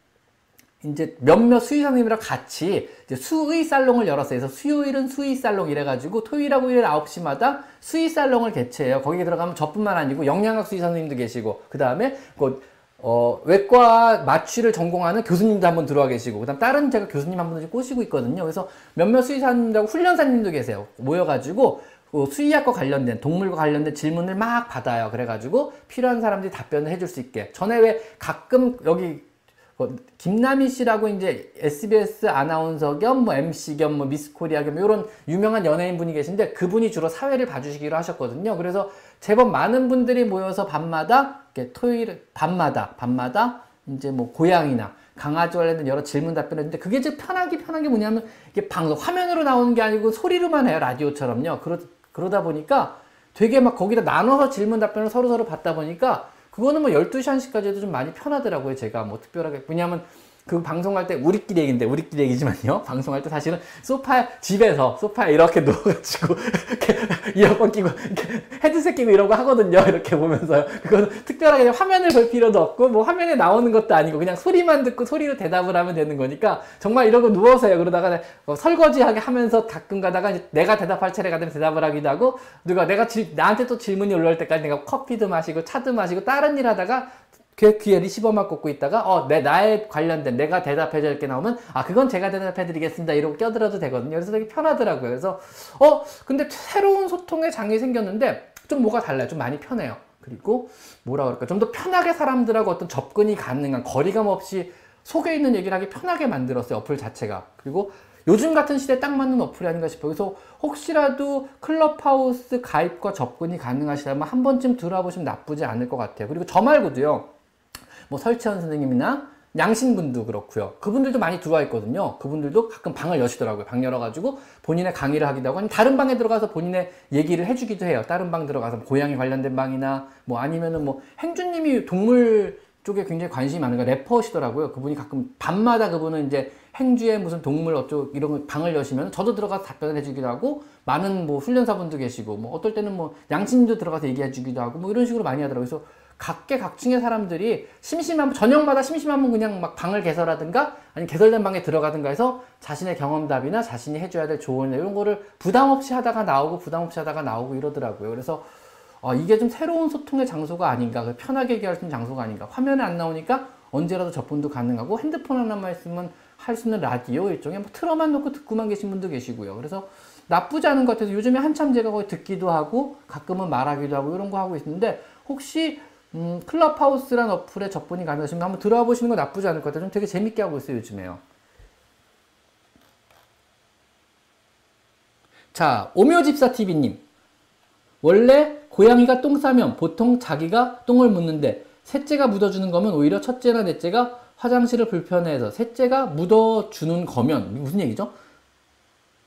이제 몇몇 수의사님이랑 같이 이제 수의 살롱을 열었어요. 그래서 수요일은 수의 살롱 이래가지고 토요일하고 일요일 9시마다 수의 살롱을 개최해요. 거기에 들어가면 저뿐만 아니고 영양학 수의사 님도 계시고, 그 다음에 그, 어, 외과 마취를 전공하는 교수님도 한분 들어와 계시고, 그 다음 다른 제가 교수님 한 분을 꼬시고 있거든요. 그래서 몇몇 수의사님들하고 훈련사님도 계세요. 모여가지고, 그 수의학과 관련된 동물과 관련된 질문을 막 받아요. 그래가지고 필요한 사람들이 답변을 해줄 수 있게. 전에 왜 가끔 여기 뭐 김남희 씨라고 이제 SBS 아나운서 겸 뭐 MC 겸 뭐 미스코리아 겸 이런 유명한 연예인 분이 계신데 그분이 주로 사회를 봐주시기로 하셨거든요. 그래서 제법 많은 분들이 모여서 밤마다 토요일 밤마다 밤마다 이제 뭐 고양이나 강아지 관련된 여러 질문 답변을 했는데 그게 이제 편하기 편한 게 뭐냐면 이게 방송 화면으로 나오는 게 아니고 소리로만 해요 라디오처럼요. 그러, 그러다 보니까 되게 막 거기다 나눠서 질문 답변을 서로 서로 받다 보니까 그거는 뭐 12시 1시까지 해도 좀 많이 편하더라고요. 제가 뭐 특별하게. 왜냐하면 그 방송할 때 우리끼리 얘기인데 우리끼리 얘기지만요. 방송할 때 사실은 소파 집에서 소파에 이렇게 누워가지고 이렇게 이어폰 끼고 이렇게 헤드셋 끼고 거 하거든요. 이렇게 보면서요. 그거는 특별하게 화면을 볼 필요도 없고 뭐 화면에 나오는 것도 아니고 그냥 소리만 듣고 소리로 대답을 하면 되는 거니까 정말 거 누워서요. 그러다가 어, 설거지하게 하면서 가끔 가다가 내가 대답할 차례가 되면 대답을 하기도 하고 누가 내가 질, 나한테 또 질문이 올라올 때까지 내가 커피도 마시고 차도 마시고 다른 일 하다가 그 귀에 리시버만 꽂고 있다가 어, 내 나에 관련된 내가 대답해 줄 게 나오면 아, 그건 제가 대답해 드리겠습니다. 이러고 껴들어도 되거든요. 그래서 되게 편하더라고요. 그래서 어, 근데 새로운 소통의 장이 생겼는데 좀 뭐가 달라요. 좀 많이 편해요. 그리고 뭐라 그럴까? 좀 더 편하게 사람들하고 어떤 접근이 가능한 거리감 없이 속에 있는 얘기를 하기 편하게 만들었어요. 어플 자체가. 그리고 요즘 같은 시대에 딱 맞는 어플이 아닌가 싶어요. 그래서 혹시라도 클럽하우스 가입과 접근이 가능하시다면 한 번쯤 들어보시면 나쁘지 않을 것 같아요. 그리고 저 말고도요. 뭐 설채원 선생님이나 양신분도 그렇고요. 그분들도 많이 들어와 있거든요. 그분들도 가끔 방을 여시더라고요. 방 열어가지고 본인의 강의를 하기도 하고, 아니면 다른 방에 들어가서 본인의 얘기를 해주기도 해요. 다른 방 들어가서 고양이 관련된 방이나, 뭐 아니면은 뭐 행주님이 동물 쪽에 굉장히 관심이 많은 거 래퍼시더라고요. 그분이 가끔 밤마다 그분은 이제 행주에 무슨 동물 어쩌고 이런 방을 여시면 저도 들어가서 답변을 해주기도 하고 많은 뭐 훈련사분도 계시고 뭐 어떨 때는 뭐 양신님도 들어가서 얘기해주기도 하고 뭐 이런 식으로 많이 하더라고요. 그래서 각계각층의 사람들이 심심하면 저녁마다 심심하면 그냥 막 방을 개설하든가 아니 개설된 방에 들어가든가 해서 자신의 경험담이나 자신이 해줘야 될 조언 이런 거를 부담 없이 하다가 나오고 부담 없이 하다가 나오고 이러더라고요. 그래서 어, 이게 좀 새로운 소통의 장소가 아닌가 편하게 얘기할 수 있는 장소가 아닌가 화면에 안 나오니까 언제라도 접근도 가능하고 핸드폰 하나만 있으면 할 수 있는 라디오 일종의 뭐 틀어만 놓고 듣고만 계신 분도 계시고요. 그래서 나쁘지 않은 것 같아서 요즘에 한참 제가 거기 듣기도 하고 가끔은 말하기도 하고 이런 거 하고 있는데 혹시 음, 클럽하우스란 어플에 접근이 가능하시면 한번 들어와 보시는 거 나쁘지 않을 것 같아요. 좀 되게 재밌게 하고 있어요, 요즘에요. 자, 오묘집사TV님. 원래 고양이가 똥 싸면 보통 자기가 똥을 묻는데 셋째가 묻어주는 거면 오히려 첫째나 넷째가 화장실을 불편해해서 셋째가 묻어주는 거면 무슨 얘기죠?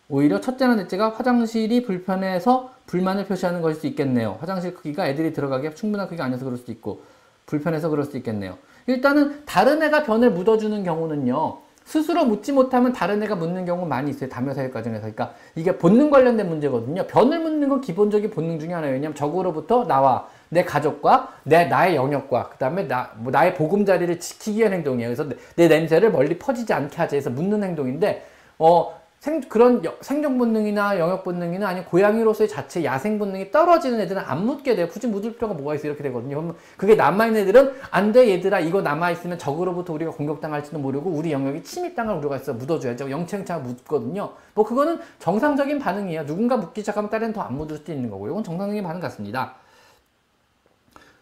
오히려 첫째나 넷째가 화장실이 불편해서 불만을 표시하는 것일 수 있겠네요. 화장실 크기가 애들이 들어가기에 충분한 크기가 아니어서 그럴 수도 있고 불편해서 그럴 수도 있겠네요. 일단은 다른 애가 변을 묻어주는 경우는요. 스스로 묻지 못하면 다른 애가 묻는 경우가 많이 있어요. 다묘사회 과정에서. 그러니까 이게 본능 관련된 문제거든요. 변을 묻는 건 기본적인 본능 중에 하나예요. 왜냐하면 적으로부터 나와 내 가족과 내 나의 영역과 그 다음에 나 뭐 나의 보금자리를 지키기 위한 행동이에요. 그래서 내, 내 냄새를 멀리 퍼지지 않게 하자 해서 묻는 행동인데 어 생, 그런 여- 생존 본능이나 영역 본능이나 아니면 고양이로서의 자체 야생 본능이 떨어지는 애들은 안 묻게 돼요. 굳이 묻을 필요가 뭐가 있어 이렇게 되거든요. 그게 남아있는 애들은 안 돼 얘들아 이거 남아있으면 적으로부터 우리가 공격당할지도 모르고 우리 영역이 침입당할 우려가 있어 묻어줘야죠. 영체영체가 묻거든요. 뭐 그거는 정상적인 반응이에요. 누군가 묻기 시작하면 다른 더 안 묻을 수도 있는 거고 이건 정상적인 반응 같습니다.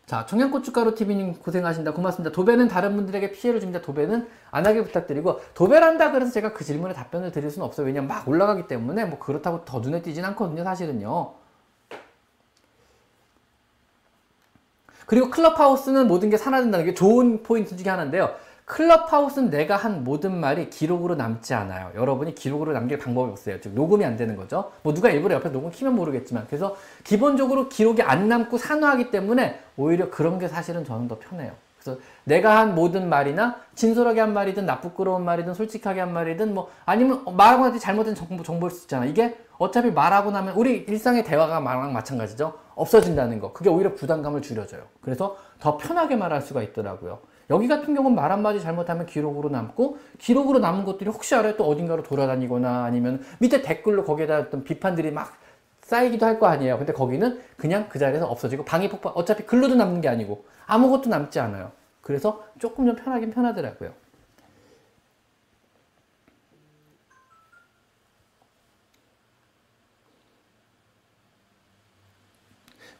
자, 청양고춧가루 TV님 고생하신다. 고맙습니다. 도배는 다른 분들에게 피해를 줍니다. 도배는 안 하게 부탁드리고, 도배란다 그래서 제가 그 질문에 답변을 드릴 수는 없어요. 왜냐면 막 올라가기 때문에 뭐 그렇다고 더 눈에 띄진 않거든요, 사실은요. 그리고 클럽하우스는 모든 게 산화된다는 게 좋은 포인트 중에 하나인데요. 클럽하우스는 내가 한 모든 말이 기록으로 남지 않아요. 여러분이 기록으로 남길 방법이 없어요. 즉 녹음이 안 되는 거죠. 뭐 누가 일부러 옆에 녹음 키면 모르겠지만 그래서 기본적으로 기록이 안 남고 산화하기 때문에 오히려 그런 게 사실은 저는 더 편해요. 그래서 내가 한 모든 말이나 진솔하게 한 말이든 나쁘끄러운 말이든 솔직하게 한 말이든 뭐 아니면 말하고 나서 잘못된 정보, 정보일 수 있잖아. 이게 어차피 말하고 나면 우리 일상의 대화가 말랑 마찬가지죠. 없어진다는 거. 그게 오히려 부담감을 줄여줘요. 그래서 더 편하게 말할 수가 있더라고요. 여기 같은 경우는 말 한마디 잘못하면 기록으로 남고 기록으로 남은 것들이 혹시 알아요 또 어딘가로 돌아다니거나 아니면 밑에 댓글로 거기에다 어떤 비판들이 막 쌓이기도 할 거 아니에요. 근데 거기는 그냥 그 자리에서 없어지고 방위 폭발 어차피 글로도 남는 게 아니고 아무것도 남지 않아요. 그래서 조금 좀 편하긴 편하더라고요.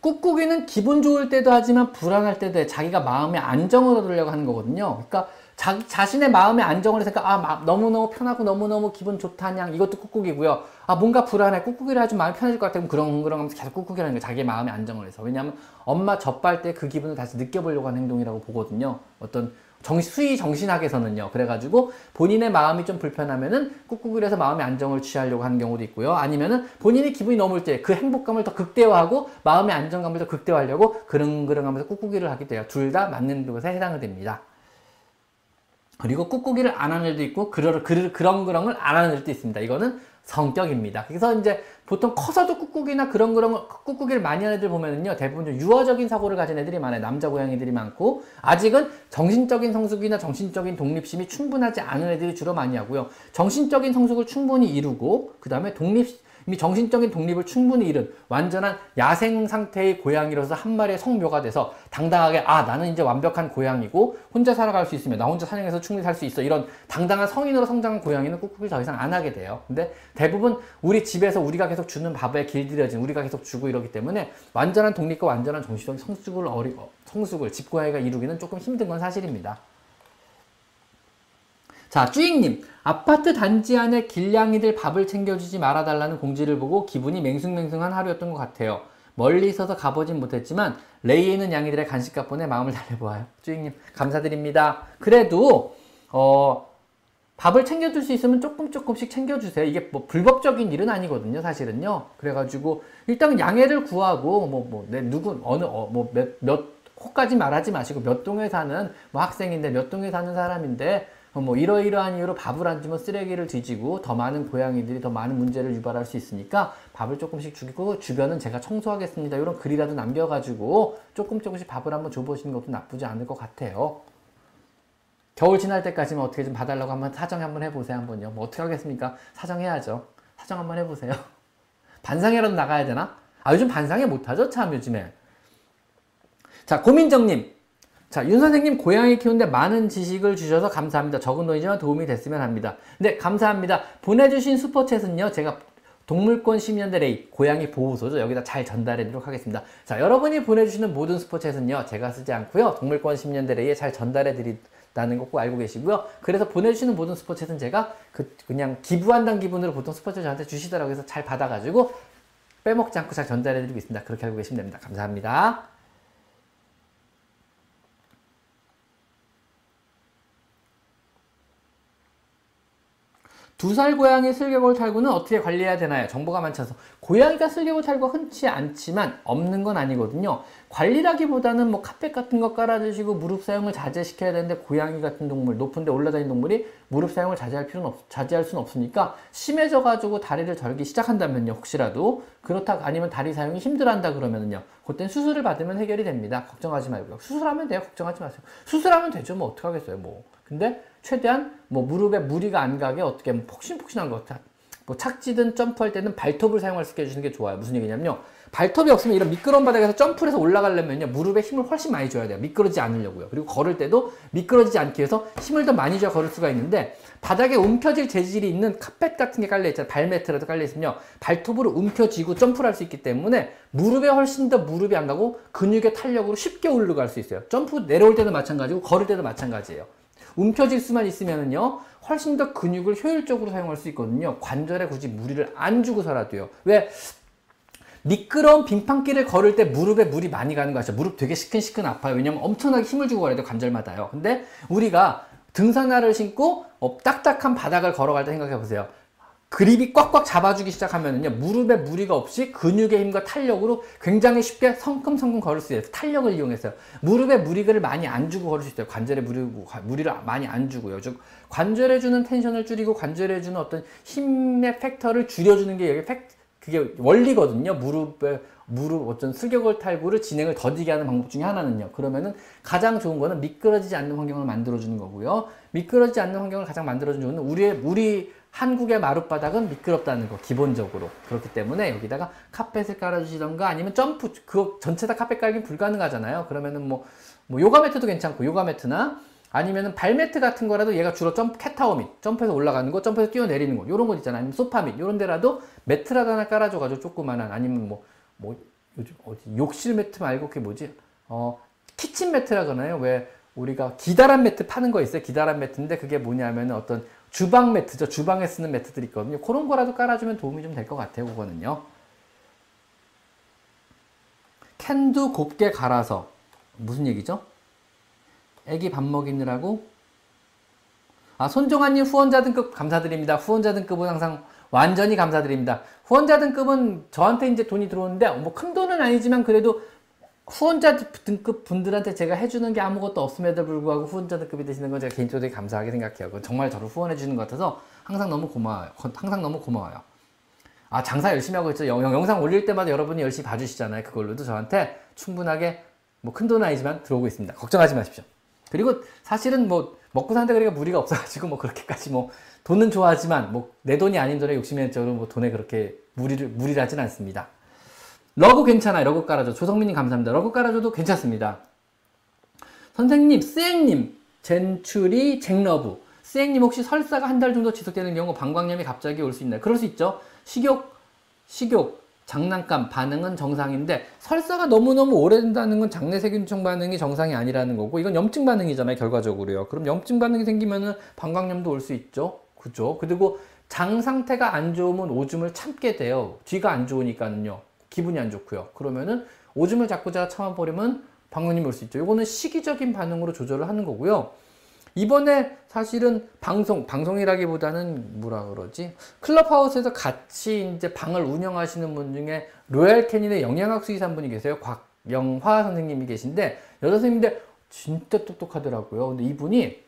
꾹꾹이는 기분 좋을 때도 하지만 불안할 때도 해. 자기가 마음의 안정을 얻으려고 하는 거거든요. 그러니까 자기 자신의 마음의 안정을 해서 아 마- 너무너무 편하고 너무너무 기분 좋다냥 이것도 꾹꾹이고요. 아 뭔가 불안해 꾹꾹이를 하면 마음이 편해질 것 같으면 그런 그런 하면서 계속 꾹꾹이라는 거 자기의 마음의 안정을 해서 왜냐하면 엄마 젖발 때 그 기분을 다시 느껴보려고 하는 행동이라고 보거든요. 어떤 정, 수의 정신학에서는요. 그래가지고 본인의 마음이 좀 불편하면은 꾹꾹이를 해서 마음의 안정을 취하려고 하는 경우도 있고요. 아니면은 본인이 기분이 넘을 때 그 행복감을 더 극대화하고 마음의 안정감을 더 극대화하려고 그릉그릉하면서 꾹꾹이를 하게 돼요. 둘 다 맞는 것에 해당이 됩니다. 그리고 꾹꾹이를 안 하는 애도 있고 그러, 그, 그런 그런을 안 하는 애도 있습니다. 이거는 성격입니다. 그래서 이제 보통 커서도 꾹꾹이나 그런 그런 꾹꾹이를 많이 하는 애들 보면은요 대부분 좀 유아적인 사고를 가진 애들이 많아요. 남자 고양이들이 많고 아직은 정신적인 성숙이나 정신적인 독립심이 충분하지 않은 애들이 주로 많이 하고요. 정신적인 성숙을 충분히 이루고 그 다음에 독립 이미 정신적인 독립을 충분히 이룬 완전한 야생 상태의 고양이로서 한 마리의 성묘가 돼서 당당하게 아 나는 이제 완벽한 고양이고 혼자 살아갈 수 있으며 나 혼자 사냥해서 충분히 살 수 있어. 이런 당당한 성인으로 성장한 고양이는 꾹꾹이 더 이상 안 하게 돼요. 근데 대부분 우리 집에서 우리가 계속 주는 밥에 길들여진 우리가 계속 주고 이러기 때문에 완전한 독립과 완전한 정신적인 성숙을 어리, 어, 성숙을 집고양이가 이루기는 조금 힘든 건 사실입니다 자, 쭈잉님. 아파트 단지 안에 길냥이들 밥을 챙겨주지 말아달라는 공지를 보고 기분이 맹숭맹숭한 하루였던 것 같아요. 멀리 있어서 가보진 못했지만 레이에 있는 양이들의 간식값 보내 마음을 달래보아요. 쭈잉님 감사드립니다. 그래도 어 밥을 챙겨줄 수 있으면 조금 조금씩 챙겨주세요. 이게 뭐 불법적인 일은 아니거든요, 사실은요. 그래가지고 일단 양해를 구하고 뭐뭐내 누구 어느 어 뭐몇몇 호까지 말하지 마시고 몇 동에 사는 뭐 학생인데 몇 동에 사는 사람인데 어, 뭐 이러이러한 이유로 밥을 안 주면 쓰레기를 뒤지고 더 많은 고양이들이 더 많은 문제를 유발할 수 있으니까 밥을 조금씩 주고 주변은 제가 청소하겠습니다. 이런 글이라도 남겨가지고 조금 조금씩 밥을 한번 줘보시는 것도 나쁘지 않을 것 같아요. 겨울 지날 때까지만 어떻게 좀 봐달라고 한번 사정 한번 해보세요. 한번요. 뭐 어떻게 하겠습니까? 사정해야죠. 사정 한번 해보세요. 반상회라도 나가야 되나? 아 요즘 반상회 못하죠 참 요즘에. 자 고민정님. 자, 윤 선생님 고양이 키우는데 많은 지식을 주셔서 감사합니다. 적은 돈이지만 도움이 됐으면 합니다. 네, 감사합니다. 보내주신 슈퍼챗은요, 제가 동물권 시민연대 레이 고양이 보호소죠. 여기다 잘 전달해 드리도록 하겠습니다. 자, 여러분이 보내주시는 모든 슈퍼챗은요, 제가 쓰지 않고요, 동물권 시민연대 레이에 잘 전달해 드린다는 거꼭 알고 계시고요. 그래서 보내주시는 모든 슈퍼챗은 제가 그, 그냥 기부한다는 기분으로 보통 슈퍼챗 저한테 주시더라고요. 그래서 잘 받아가지고 빼먹지 않고 잘 전달해 드리고 있습니다. 그렇게 알고 계시면 됩니다. 감사합니다. 두 살 고양이 슬개골 탈구는 어떻게 관리해야 되나요? 정보가 많잖아서 고양이가 슬개골 탈구가 흔치 않지만 없는 건 아니거든요. 관리라기보다는 뭐 카펫 같은 거 깔아주시고 무릎 사용을 자제시켜야 되는데 고양이 같은 동물 높은 데 올라다니는 동물이 무릎 사용을 자제할 필요는 없, 자제할 수는 없으니까 심해져 가지고 다리를 절기 시작한다면요. 혹시라도 그렇다 아니면 다리 사용이 힘들어한다 그러면은요. 그땐 수술을 받으면 해결이 됩니다. 걱정하지 말고요. 수술하면 돼요. 걱정하지 마세요. 수술하면 되죠. 뭐 어떡하겠어요. 뭐. 근데 최대한 뭐 무릎에 무리가 안 가게 어떻게 뭐 폭신폭신한 것 같아. 뭐 착지든 점프할 때는 발톱을 사용할 수 있게 해주시는 게 좋아요. 무슨 얘기냐면요. 발톱이 없으면 이런 미끄러운 바닥에서 점프를 해서 올라가려면요. 무릎에 힘을 훨씬 많이 줘야 돼요. 미끄러지지 않으려고요. 그리고 걸을 때도 미끄러지지 않기 위해서 힘을 더 많이 줘야 걸을 수가 있는데 바닥에 움켜질 재질이 있는 카펫 같은 게 깔려 있잖아요. 발매트라도 깔려 있으면요. 발톱으로 움켜쥐고 점프를 할 수 있기 때문에 무릎에 훨씬 더 무릎이 안 가고 근육의 탄력으로 쉽게 올라갈 수 있어요. 점프 내려올 때도 마찬가지고 걸을 때도 마찬가지예요. 움켜질 수만 있으면은요, 훨씬 더 근육을 효율적으로 사용할 수 있거든요. 관절에 굳이 무리를 안 주고서라도요. 왜? 미끄러운 빙판길을 걸을 때 무릎에 물이 많이 가는 거 아시죠? 무릎 되게 시큰시큰 아파요. 왜냐면 엄청나게 힘을 주고 걸어야 돼요. 관절마다요. 근데 우리가 등산화를 신고 어, 딱딱한 바닥을 걸어갈 때 생각해 보세요. 그립이 꽉꽉 잡아주기 시작하면은요 무릎에 무리가 없이 근육의 힘과 탄력으로 굉장히 쉽게 성큼성큼 걸을 수 있어요. 탄력을 이용해서요 무릎에 무리를 많이 안 주고 걸을 수 있어요. 관절에 무리, 무리를 많이 안 주고요. 즉 관절에 주는 텐션을 줄이고 관절에 주는 어떤 힘의 팩터를 줄여주는 게 여기 팩 그게 원리거든요. 무릎에 무릎 어떤 슬개골 탈구를 진행을 더디게 하는 방법 중에 하나는요. 그러면은 가장 좋은 거는 미끄러지지 않는 환경을 만들어 주는 거고요. 미끄러지지 않는 환경을 가장 만들어 주는 거는 우리의 우리 한국의 마룻바닥은 미끄럽다는 거 기본적으로 그렇기 때문에 여기다가 카펫을 깔아주시던가 아니면 점프 그거 전체 다 카펫 깔기 불가능하잖아요. 그러면은 뭐, 뭐 요가 매트도 괜찮고 요가 매트나 아니면은 발 매트 같은 거라도 얘가 주로 점프 캣타워 밑 점프해서 올라가는 거 점프해서 뛰어내리는 거 요런 거 있잖아요. 아니면 소파 밑 요런 데라도 매트라도 하나 깔아줘가지고 조그만한 아니면 뭐 뭐 요즘 어디 욕실 매트 말고 그게 뭐지? 어 키친 매트라 그러나요? 왜 우리가 기다란 매트 파는 거 있어요? 기다란 매트인데 그게 뭐냐면 어떤 주방 매트죠. 주방에 쓰는 매트들이 있거든요. 그런 거라도 깔아주면 도움이 좀 될 것 같아요. 그거는요. 캔도 곱게 갈아서 무슨 얘기죠? 애기 밥 먹이느라고 아 손종환님 후원자 등급 감사드립니다. 후원자 등급은 항상 완전히 감사드립니다. 후원자 등급은 저한테 이제 돈이 들어오는데 뭐 큰 돈은 아니지만 그래도 후원자 등급 분들한테 제가 해주는 게 아무것도 없음에도 불구하고 후원자 등급이 되시는 건 제가 개인적으로 감사하게 생각해요. 정말 저를 후원해 주는 것 같아서 항상 너무 고마워요. 항상 너무 고마워요. 아 장사 열심히 하고 있죠. 영, 영상 올릴 때마다 여러분이 열심히 봐주시잖아요. 그걸로도 저한테 충분하게 뭐 큰 돈은 아니지만 들어오고 있습니다. 걱정하지 마십시오. 그리고 사실은 뭐 먹고 사는데 그러니까 무리가 없어가지고 뭐 그렇게까지 뭐 돈은 좋아하지만 뭐 내 돈이 아닌 돈에 욕심이 적으로 뭐 돈에 그렇게 무리를 무리를 하진 않습니다. 러그 괜찮아요. 러그 깔아줘. 조성민님 감사합니다. 러그 깔아줘도 괜찮습니다. 선생님, 스앵님, 젠추리, 잭러브. 스앵님 혹시 설사가 한 달 정도 지속되는 경우 방광염이 갑자기 올 수 있나요? 그럴 수 있죠. 식욕, 식욕, 장난감 반응은 정상인데 설사가 너무너무 오래된다는 건 장내 세균총 반응이 정상이 아니라는 거고 이건 염증 반응이잖아요 결과적으로요 그럼 염증 반응이 생기면은 방광염도 올 수 있죠 그죠 그리고 장 상태가 안 좋으면 오줌을 참게 돼요 뒤가 안 좋으니까는요 기분이 안 좋고요. 그러면은 오줌을 자꾸 제가 참아버리면 방광염이 올 수 있죠. 이거는 시기적인 반응으로 조절을 하는 거고요. 이번에 사실은 방송, 방송이라기보다는 뭐라 그러지? 클럽하우스에서 같이 이제 방을 운영하시는 분 중에 로얄 캐닌의 영양학 수의사 분이 계세요. 곽영화 선생님이 계신데, 여자 선생님인데 진짜 똑똑하더라고요. 근데 이분이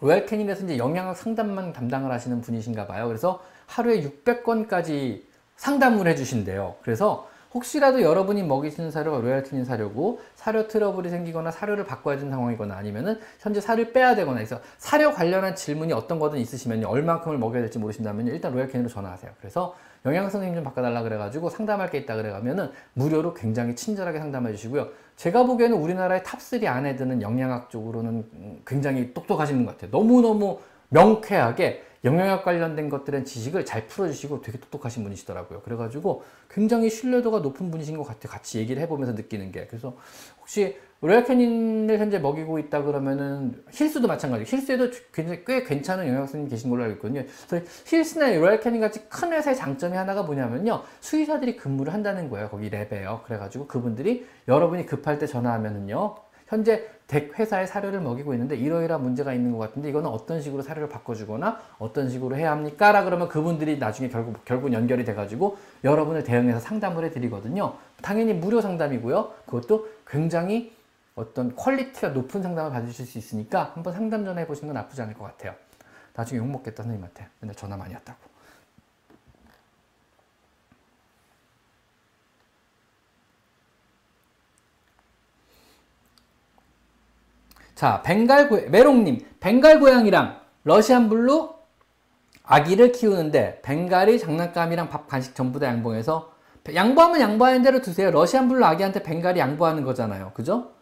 로얄 캐닌에서 이제 영양학 상담만 담당을 하시는 분이신가 봐요. 그래서 하루에 600건까지 상담을 해주신대요. 그래서 혹시라도 여러분이 먹이시는 사료가 로얄캐닌 사료고 사료 트러블이 생기거나 사료를 바꿔야 되는 상황이거나 아니면은 현재 사료를 빼야 되거나 해서 사료 관련한 질문이 어떤 거든 있으시면요. 얼만큼을 먹여야 될지 모르신다면 일단 로얄캐닌으로 전화하세요. 그래서 영양 선생님 좀 바꿔달라 그래가지고 상담할 게 있다 그래가면은 무료로 굉장히 친절하게 상담해 주시고요. 제가 보기에는 우리나라의 탑3 안에 드는 영양학 쪽으로는 굉장히 똑똑하신 것 같아요. 너무너무 명쾌하게 영양학 관련된 것들은 지식을 잘 풀어주시고 되게 똑똑하신 분이시더라고요. 그래가지고 굉장히 신뢰도가 높은 분이신 것 같아요. 같이 얘기를 해보면서 느끼는 게. 그래서 혹시 로얄캐닌을 현재 먹이고 있다 그러면은 힐스도 마찬가지고 힐스에도 굉장히 꽤 괜찮은 영양학 선생님 계신 걸로 알고 있거든요. 그래서 힐스나 로얄캐닌 같이 큰 회사의 장점이 하나가 뭐냐면요. 수의사들이 근무를 한다는 거예요. 거기 lab에요. 그래가지고 그분들이 여러분이 급할 때 전화하면은요. 현재 댁 회사의 사료를 먹이고 있는데 이러이러한 문제가 있는 것 같은데 이거는 어떤 식으로 사료를 바꿔주거나 어떤 식으로 해야 합니까? 라 그러면 그분들이 나중에 결국, 결국 연결이 돼가지고 여러분을 대응해서 상담을 해드리거든요. 당연히 무료 상담이고요. 그것도 굉장히 어떤 퀄리티가 높은 상담을 받으실 수 있으니까 한번 상담 전화 해보시는 건 나쁘지 않을 것 같아요. 나중에 욕먹겠다 선생님한테 맨날 전화 많이 왔다고 자 벵갈 고 메롱님 벵갈 고양이랑 러시안 블루 아기를 키우는데 벵갈이 장난감이랑 밥 간식 전부 다 양보해서 양보하면 양보하는 대로 두세요. 러시안 블루 아기한테 벵갈이 양보하는 거잖아요. 그죠?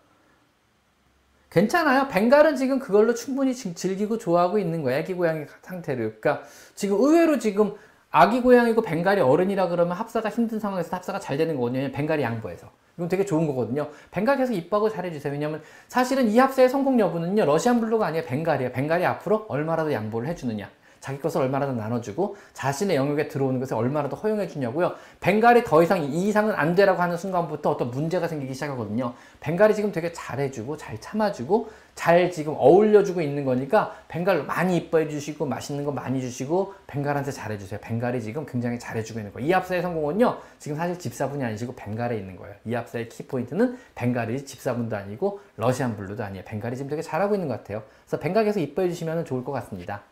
괜찮아요. 벵갈은 지금 그걸로 충분히 지- 즐기고 좋아하고 있는 거예요. 아기 고양이 상태를. 그러니까 지금 의외로 지금 아기 고양이고 벵갈이 어른이라 그러면 합사가 힘든 상황에서 합사가 잘 되는 거거든요. 벵갈이 양보해서. 이건 되게 좋은 거거든요. 벵갈 계속 이뻐하고 잘해주세요. 왜냐면 사실은 이 합사의 성공 여부는요. 러시안 블루가 아니라 벵갈이에요. 벵갈이 앞으로 얼마라도 양보를 해주느냐. 자기 것을 얼마라도 나눠주고 자신의 영역에 들어오는 것을 얼마라도 허용해 주냐고요. 벵갈이 더 이상 이 이상은 안 되라고 하는 순간부터 어떤 문제가 생기기 시작하거든요. 벵갈이 지금 되게 잘해주고 잘 참아주고 잘 지금 어울려주고 있는 거니까 벵갈 많이 이뻐해 주시고 맛있는 거 많이 주시고 벵갈한테 잘해주세요. 벵갈이 지금 굉장히 잘해주고 있는 거예요. 이 합사의 성공은요 지금 사실 집사분이 아니시고 벵갈에 있는 거예요. 이 합사의 키포인트는 벵갈이 집사분도 아니고 러시안 블루도 아니에요. 벵갈이 지금 되게 잘하고 있는 것 같아요. 그래서 벵갈 계속 이뻐해 주시면 좋을 것 같습니다.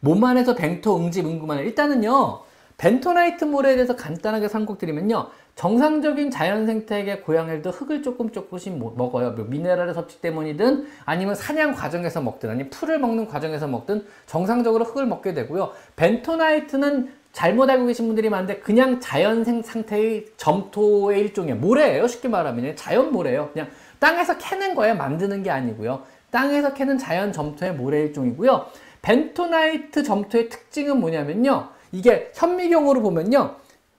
몸 안에서 벤토 응집 응급만. 일단은요 벤토나이트 모래에 대해서 간단하게 설명드리면요 정상적인 자연 생태계 고양이들도 흙을 조금 조금씩 모- 먹어요. 뭐 미네랄의 섭취 때문이든 아니면 사냥 과정에서 먹든 아니면 풀을 먹는 과정에서 먹든 정상적으로 흙을 먹게 되고요. 벤토나이트는 잘못 알고 계신 분들이 많은데 그냥 자연 생 상태의 점토의 일종이에요. 모래예요 쉽게 말하면 자연 모래예요. 그냥 땅에서 캐는 거예요. 만드는 게 아니고요. 땅에서 캐는 자연 점토의 모래 일종이고요 벤토나이트 점토의 특징은 뭐냐면요. 이게 현미경으로 보면요.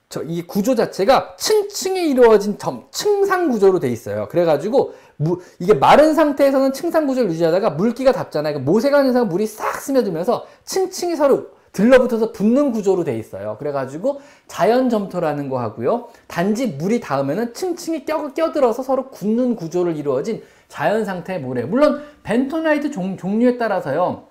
저 이 구조 자체가 층층이 이루어진 점, 층상 구조로 돼 있어요. 그래가지고 무, 이게 마른 상태에서는 층상 구조를 유지하다가 물기가 닿잖아요. 그 모세관 현상 물이 싹 스며들면서 층층이 서로 들러붙어서 붙는 구조로 돼 있어요. 그래가지고 자연 점토라는 거 하고요. 단지 물이 닿으면은 층층이 껴, 껴들어서 서로 굳는 구조를 이루어진 자연 상태의 모래. 물론 벤토나이트 종, 종류에 따라서요.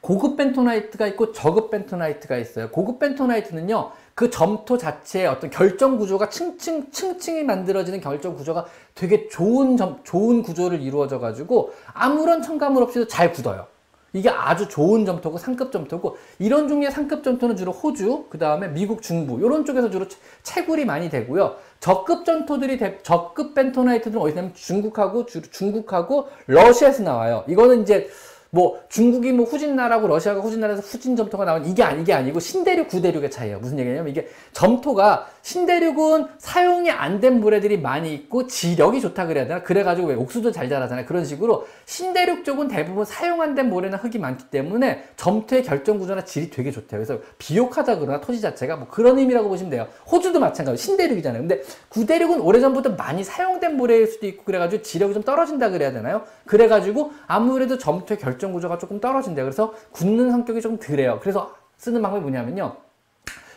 고급 벤토나이트가 있고 저급 벤토나이트가 있어요. 고급 벤토나이트는요, 그 점토 자체의 어떤 결정 구조가 층층, 층층이 만들어지는 결정 구조가 되게 좋은 점, 좋은 구조를 이루어져 가지고 아무런 첨가물 없이도 잘 굳어요. 이게 아주 좋은 점토고 상급 점토고 이런 종류의 상급 점토는 주로 호주, 그 다음에 미국 중부 이런 쪽에서 주로 채- 채굴이 많이 되고요. 저급 점토들이 대- 저급 벤토나이트들은 어디서 나면 중국하고 주, 중국하고 러시아에서 나와요. 이거는 이제 뭐 중국이 뭐 후진나라고 러시아가 후진나라에서 후진 점토가 나온 이게 아니 게 아니고 신대륙 구대륙의 차이예요. 무슨 얘기냐면 이게 점토가 신대륙은 사용이 안된 모래들이 많이 있고 지력이 좋다 그래야 되나? 그래가지고 왜 옥수도 잘 자라잖아요. 그런 식으로 신대륙 쪽은 대부분 사용 안 된 모래나 흙이 많기 때문에 점토의 결정 구조나 질이 되게 좋대요. 그래서 비옥하다 그러나 토지 자체가 뭐 그런 의미라고 보시면 돼요. 호주도 마찬가지로 신대륙이잖아요. 근데 구대륙은 오래전부터 많이 사용된 모래일 수도 있고 그래가지고 지력이 좀 떨어진다 그래야 되나요? 그래가지고 아무래도 점토의 결정 구조가 조금 떨어진대요. 그래서 굳는 성격이 조금 덜해요. 그래서 쓰는 방법이 뭐냐면요.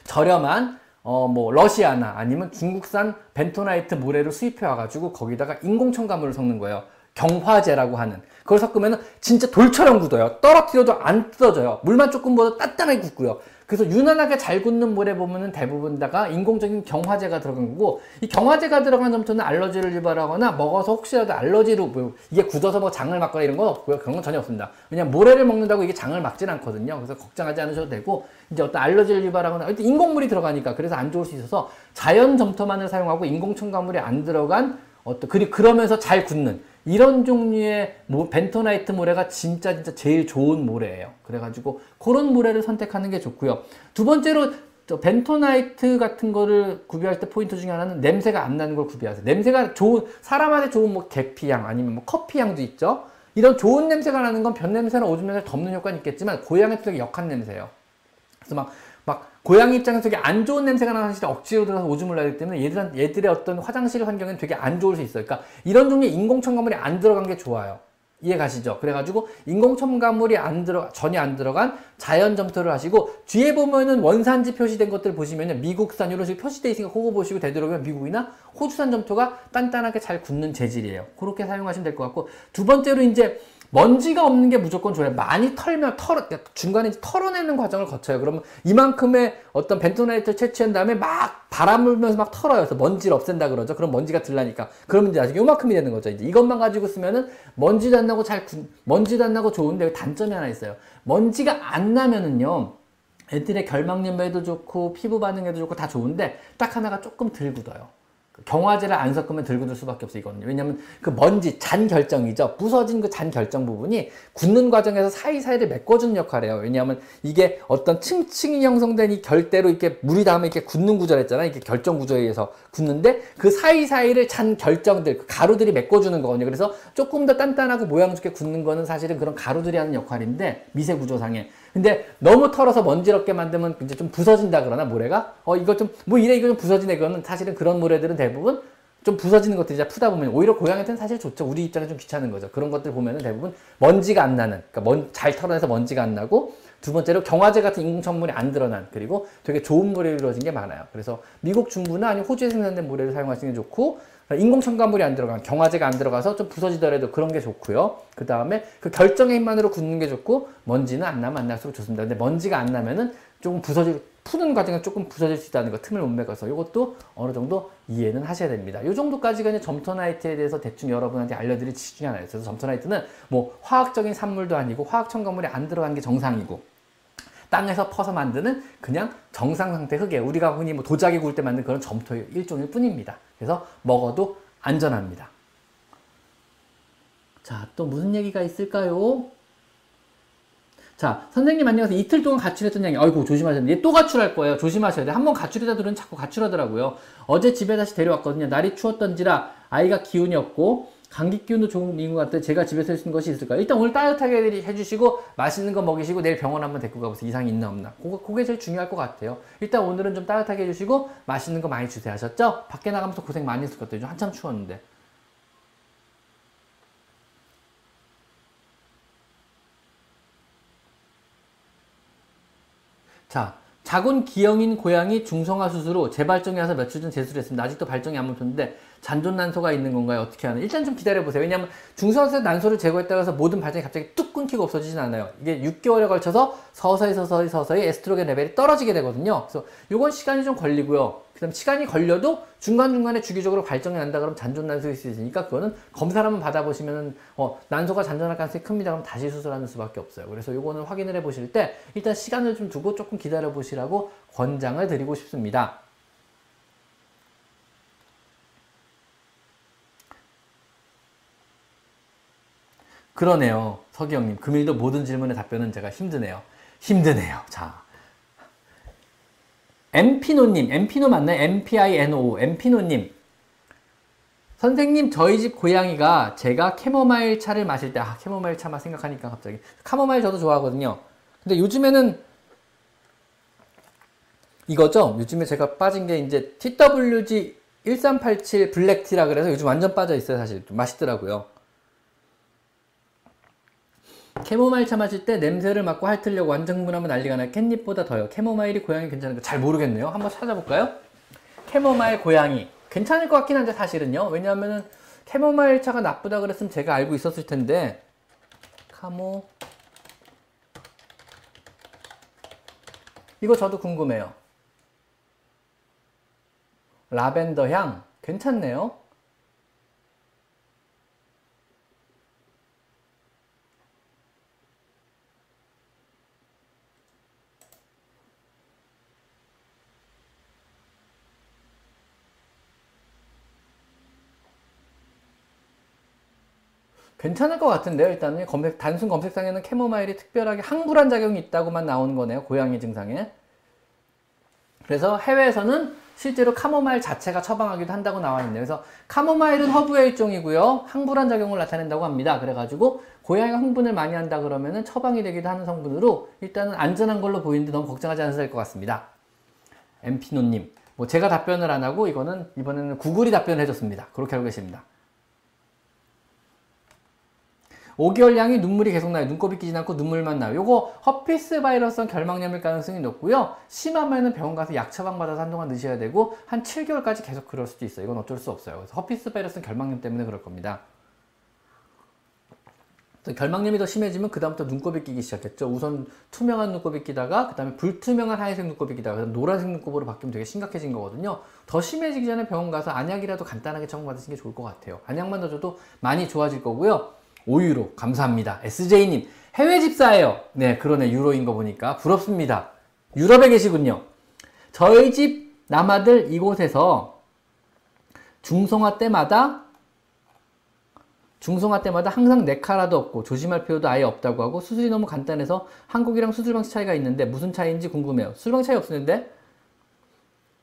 저렴한 어 뭐 러시아나 아니면 중국산 벤토나이트 모래를 수입해 와가지고 거기다가 인공 첨가물을 섞는 거예요. 경화제라고 하는 그걸 섞으면 진짜 돌처럼 굳어요. 떨어뜨려도 안 뜯어져요. 물만 조금 보다 단단하게 굳고요. 그래서 유난하게 잘 굳는 모래 보면은 대부분 다가 인공적인 경화제가 들어간 거고 이 경화제가 들어간 점토는 알러지를 유발하거나 먹어서 혹시라도 알러지로 뭐 이게 굳어서 뭐 장을 막거나 이런 건 없고요. 그런 건 전혀 없습니다. 왜냐면 모래를 먹는다고 이게 장을 막진 않거든요. 그래서 걱정하지 않으셔도 되고 이제 어떤 알러지를 유발하거나 일단 인공물이 들어가니까 그래서 안 좋을 수 있어서 자연 점토만을 사용하고 인공 첨가물이 안 들어간 어떤 그리 그러면서 잘 굳는 이런 종류의 뭐 벤토나이트 모래가 진짜 진짜 제일 좋은 모래예요. 그래가지고 그런 모래를 선택하는 게 좋고요. 두 번째로 저 벤토나이트 같은 거를 구비할 때 포인트 중에 하나는 냄새가 안 나는 걸 구비하세요. 냄새가 좋은 사람한테 좋은 뭐 계피향 아니면 뭐 커피향도 있죠. 이런 좋은 냄새가 나는 건 변 냄새나 오줌 냄새 덮는 효과는 있겠지만 고양이 되게 역한 냄새예요. 그래서 막, 막, 고양이 입장에서 되게 안 좋은 냄새가 나는 사실 억지로 들어서 오줌을 나기 때문에 얘들, 얘들의 어떤 화장실 환경은 되게 안 좋을 수 있어요. 그러니까 이런 종류의 인공첨가물이 안 들어간 게 좋아요. 이해 가시죠? 그래가지고 인공첨가물이 안 들어, 전혀 안 들어간 자연 점토를 하시고 뒤에 보면은 원산지 표시된 것들 보시면은 미국산 이런 식으로 표시되어 있으니까 그거 보시고 되도록이면 미국이나 호주산 점토가 단단하게 잘 굳는 재질이에요. 그렇게 사용하시면 될 것 같고 두 번째로 이제 먼지가 없는 게 무조건 좋아요. 많이 털면 털어 중간에 이제 털어내는 과정을 거쳐요. 그러면 이만큼의 어떤 벤토나이트를 채취한 다음에 막 바람 불면서 막 털어요. 그래서 먼지를 없앤다 그러죠. 그럼 먼지가 덜 나니까. 그러면 이제 아직 요만큼이 되는 거죠. 이제 이것만 가지고 쓰면은 먼지도 안 나고 잘 군- 먼지도 안 나고 좋은데 단점이 하나 있어요. 먼지가 안 나면은요. 애들의 결막염에도 좋고 피부 반응에도 좋고 다 좋은데 딱 하나가 조금 덜 굳어요. 그 경화제를 안 섞으면 덜 굳을 수밖에 없어요. 이거는 왜냐하면 그 먼지 잔 결정이죠. 부서진 그 잔 결정 부분이 굳는 과정에서 사이사이를 메꿔주는 역할을 해요. 왜냐하면 이게 어떤 층층이 형성된 이 결대로 이렇게 물이 닿으면 이렇게 굳는 구조를 했잖아요. 이게 결정 구조에 의해서 굳는데 그 사이사이를 잔 결정들, 그 가루들이 메꿔주는 거거든요. 그래서 조금 더 단단하고 모양 좋게 굳는 거는 사실은 그런 가루들이 하는 역할인데 미세 구조상에. 근데 너무 털어서 먼지럽게 만들면 이제 좀 부서진다 그러나 모래가 어 이거 좀 뭐 이래 이거 좀 부서지네 그거는 사실은 그런 모래들은 대부분 좀 부서지는 것들이 이제 푸다 보면 오히려 고양이한테는 사실 좋죠. 우리 입장에 좀 귀찮은 거죠. 그런 것들 보면은 대부분 먼지가 안 나는, 그러니까 먼, 잘 털어내서 먼지가 안 나고 두 번째로 경화제 같은 인공천물이 안 드러난 그리고 되게 좋은 모래로 이루어진 게 많아요. 그래서 미국 중부나 아니면 호주에 생산된 모래를 사용하시는 게 좋고 인공첨가물이 안 들어간 경화제가 안 들어가서 좀 부서지더라도 그런 게 좋고요. 그 다음에 그 결정의 힘만으로 굳는 게 좋고 먼지는 안 나면 안 날수록 좋습니다. 근데 먼지가 안 나면은 조금 부서질 푸는 과정에 조금 부서질 수 있다는 거 틈을 못 메꿔서 이것도 어느 정도 이해는 하셔야 됩니다. 이 정도까지가 점토나이트에 대해서 대충 여러분한테 알려드릴 지식 중에. 그래서 점토나이트는 뭐 화학적인 산물도 아니고 화학 첨가물이 안 들어간 게 정상이고 땅에서 퍼서 만드는 그냥 정상 상태 흙이에요. 우리가 흔히 뭐 도자기 구울 때 만든 그런 점토의 일종일 뿐입니다. 그래서 먹어도 안전합니다. 자, 또 무슨 얘기가 있을까요? 자, 선생님 안녕하세요. 이틀 동안 가출했던 양이, 아이고, 조심하셨네. 얘또 가출할 거예요. 조심하셔야 돼. 한번 가출이다 들은 자꾸 가출하더라고요. 어제 집에 다시 데려왔거든요. 날이 추웠던지라 아이가 기운이 없고, 감기 기운도 좋은 것 같아요. 제가 집에서 있는 것이 있을까요? 일단 오늘 따뜻하게 해주시고, 맛있는 거 먹이시고, 내일 병원 한번 데리고 가보세요. 이상이 있나 없나. 그거, 그게 제일 중요할 것 같아요. 일단 오늘은 좀 따뜻하게 해주시고, 맛있는 거 많이 주세요. 하셨죠? 밖에 나가면서 고생 많이 했을 것 같아요. 한참 추웠는데. 자, 자곤 기형인 고양이 중성화 수술 후 재발정이 와서 며칠 전 제수를 했습니다. 아직도 발정이 안 멈췄는데 잔존 난소가 있는 건가요? 어떻게 하는? 일단 좀 기다려 보세요. 왜냐하면 중성화 난소를 제거했다고 해서 모든 발정이 갑자기 뚝 끊기고 없어지진 않아요. 이게 6개월에 걸쳐서 서서히 서서히 서서히 에스트로겐 레벨이 떨어지게 되거든요. 그래서 요건 시간이 좀 걸리고요. 그다음 시간이 걸려도 중간중간에 주기적으로 발정이 난다 그러면 잔존 난소일 수 있으니까 그거는 검사를 한번 받아보시면 어, 난소가 잔존할 가능성이 큽니다. 그럼 다시 수술하는 수밖에 없어요. 그래서 요거는 확인을 해 보실 때 일단 시간을 좀 두고 조금 기다려 보시라고 권장을 드리고 싶습니다. 그러네요. 서기영님. 금일도 모든 질문에 답변은 제가 힘드네요. 힘드네요. 자. 엠피노님. 엠피노 맞나요? MPINO. 엠피노님. 선생님, 저희 집 고양이가 제가 캐모마일 차를 마실 때, 아, 캐모마일 차만 생각하니까 갑자기. 카모마일 저도 좋아하거든요. 근데 요즘에는 이거죠? 요즘에 제가 빠진 게 이제 TWG 1387 black tea라 그래서 요즘 완전 빠져 있어요, 사실. 좀 맛있더라고요. 캐모마일 차 마실 때 냄새를 맡고 핥으려고 완전 흥분하면 난리가 나요. catnip보다 더요. 캐모마일이 고양이 괜찮은 거잘 모르겠네요. 한번 찾아볼까요? 캐모마일 고양이. 괜찮을 것 같긴 한데 사실은요. 왜냐하면은 캐모마일 차가 나쁘다 그랬으면 제가 알고 있었을 텐데. 카모. 이거 저도 궁금해요. 라벤더 향. 괜찮네요. 괜찮을 것 같은데요. 일단은 검색, 단순 검색상에는 캐모마일이 특별하게 항불한 작용이 있다고만 나오는 거네요. 고양이 증상에. 그래서 해외에서는 실제로 카모마일 자체가 처방하기도 한다고 나와 있네요. 그래서 카모마일은 허브의 일종이고요. 항불한 작용을 나타낸다고 합니다. 그래가지고 고양이가 흥분을 많이 한다 그러면은 처방이 되기도 하는 성분으로 일단은 안전한 걸로 보이는데 너무 걱정하지 않으셔도 될 것 같습니다. 엠피노님. 뭐 제가 답변을 안 하고 이거는 이번에는 구글이 답변을 해줬습니다. 그렇게 알고 계십니다. 5개월 양이 눈물이 계속 나요. 눈곱이 끼지 않고 눈물만 나요. 요거 herpes 바이러스성 결막염일 가능성이 높고요. 심하면은 병원 가서 약 처방 받아서 한동안 드셔야 되고 한 7개월까지 계속 그럴 수도 있어요. 이건 어쩔 수 없어요. 그래서 herpes 바이러스성 결막염 때문에 그럴 겁니다. 또 결막염이 더 심해지면 그다음부터 눈곱이 끼기 시작했죠. 우선 투명한 눈곱이 끼다가 그다음에 불투명한 하얀색 눈곱이 끼다가 그다음 노란색 눈곱으로 바뀌면 되게 심각해진 거거든요. 더 심해지기 전에 병원 가서 안약이라도 간단하게 처방받으시는 게 좋을 것 같아요. 안약만 더 줘도 많이 좋아질 거고요. 5유로 감사합니다. SJ님 해외 집사예요. 네 그러네 유로인 거 보니까 부럽습니다. 유럽에 계시군요. 저희 집 남아들 이곳에서 중성화 때마다 중성화 때마다 항상 네카라도 없고 조심할 필요도 아예 없다고 하고 수술이 너무 간단해서 한국이랑 수술 방식 차이가 있는데 무슨 차이인지 궁금해요. 수술 방식 차이 없었는데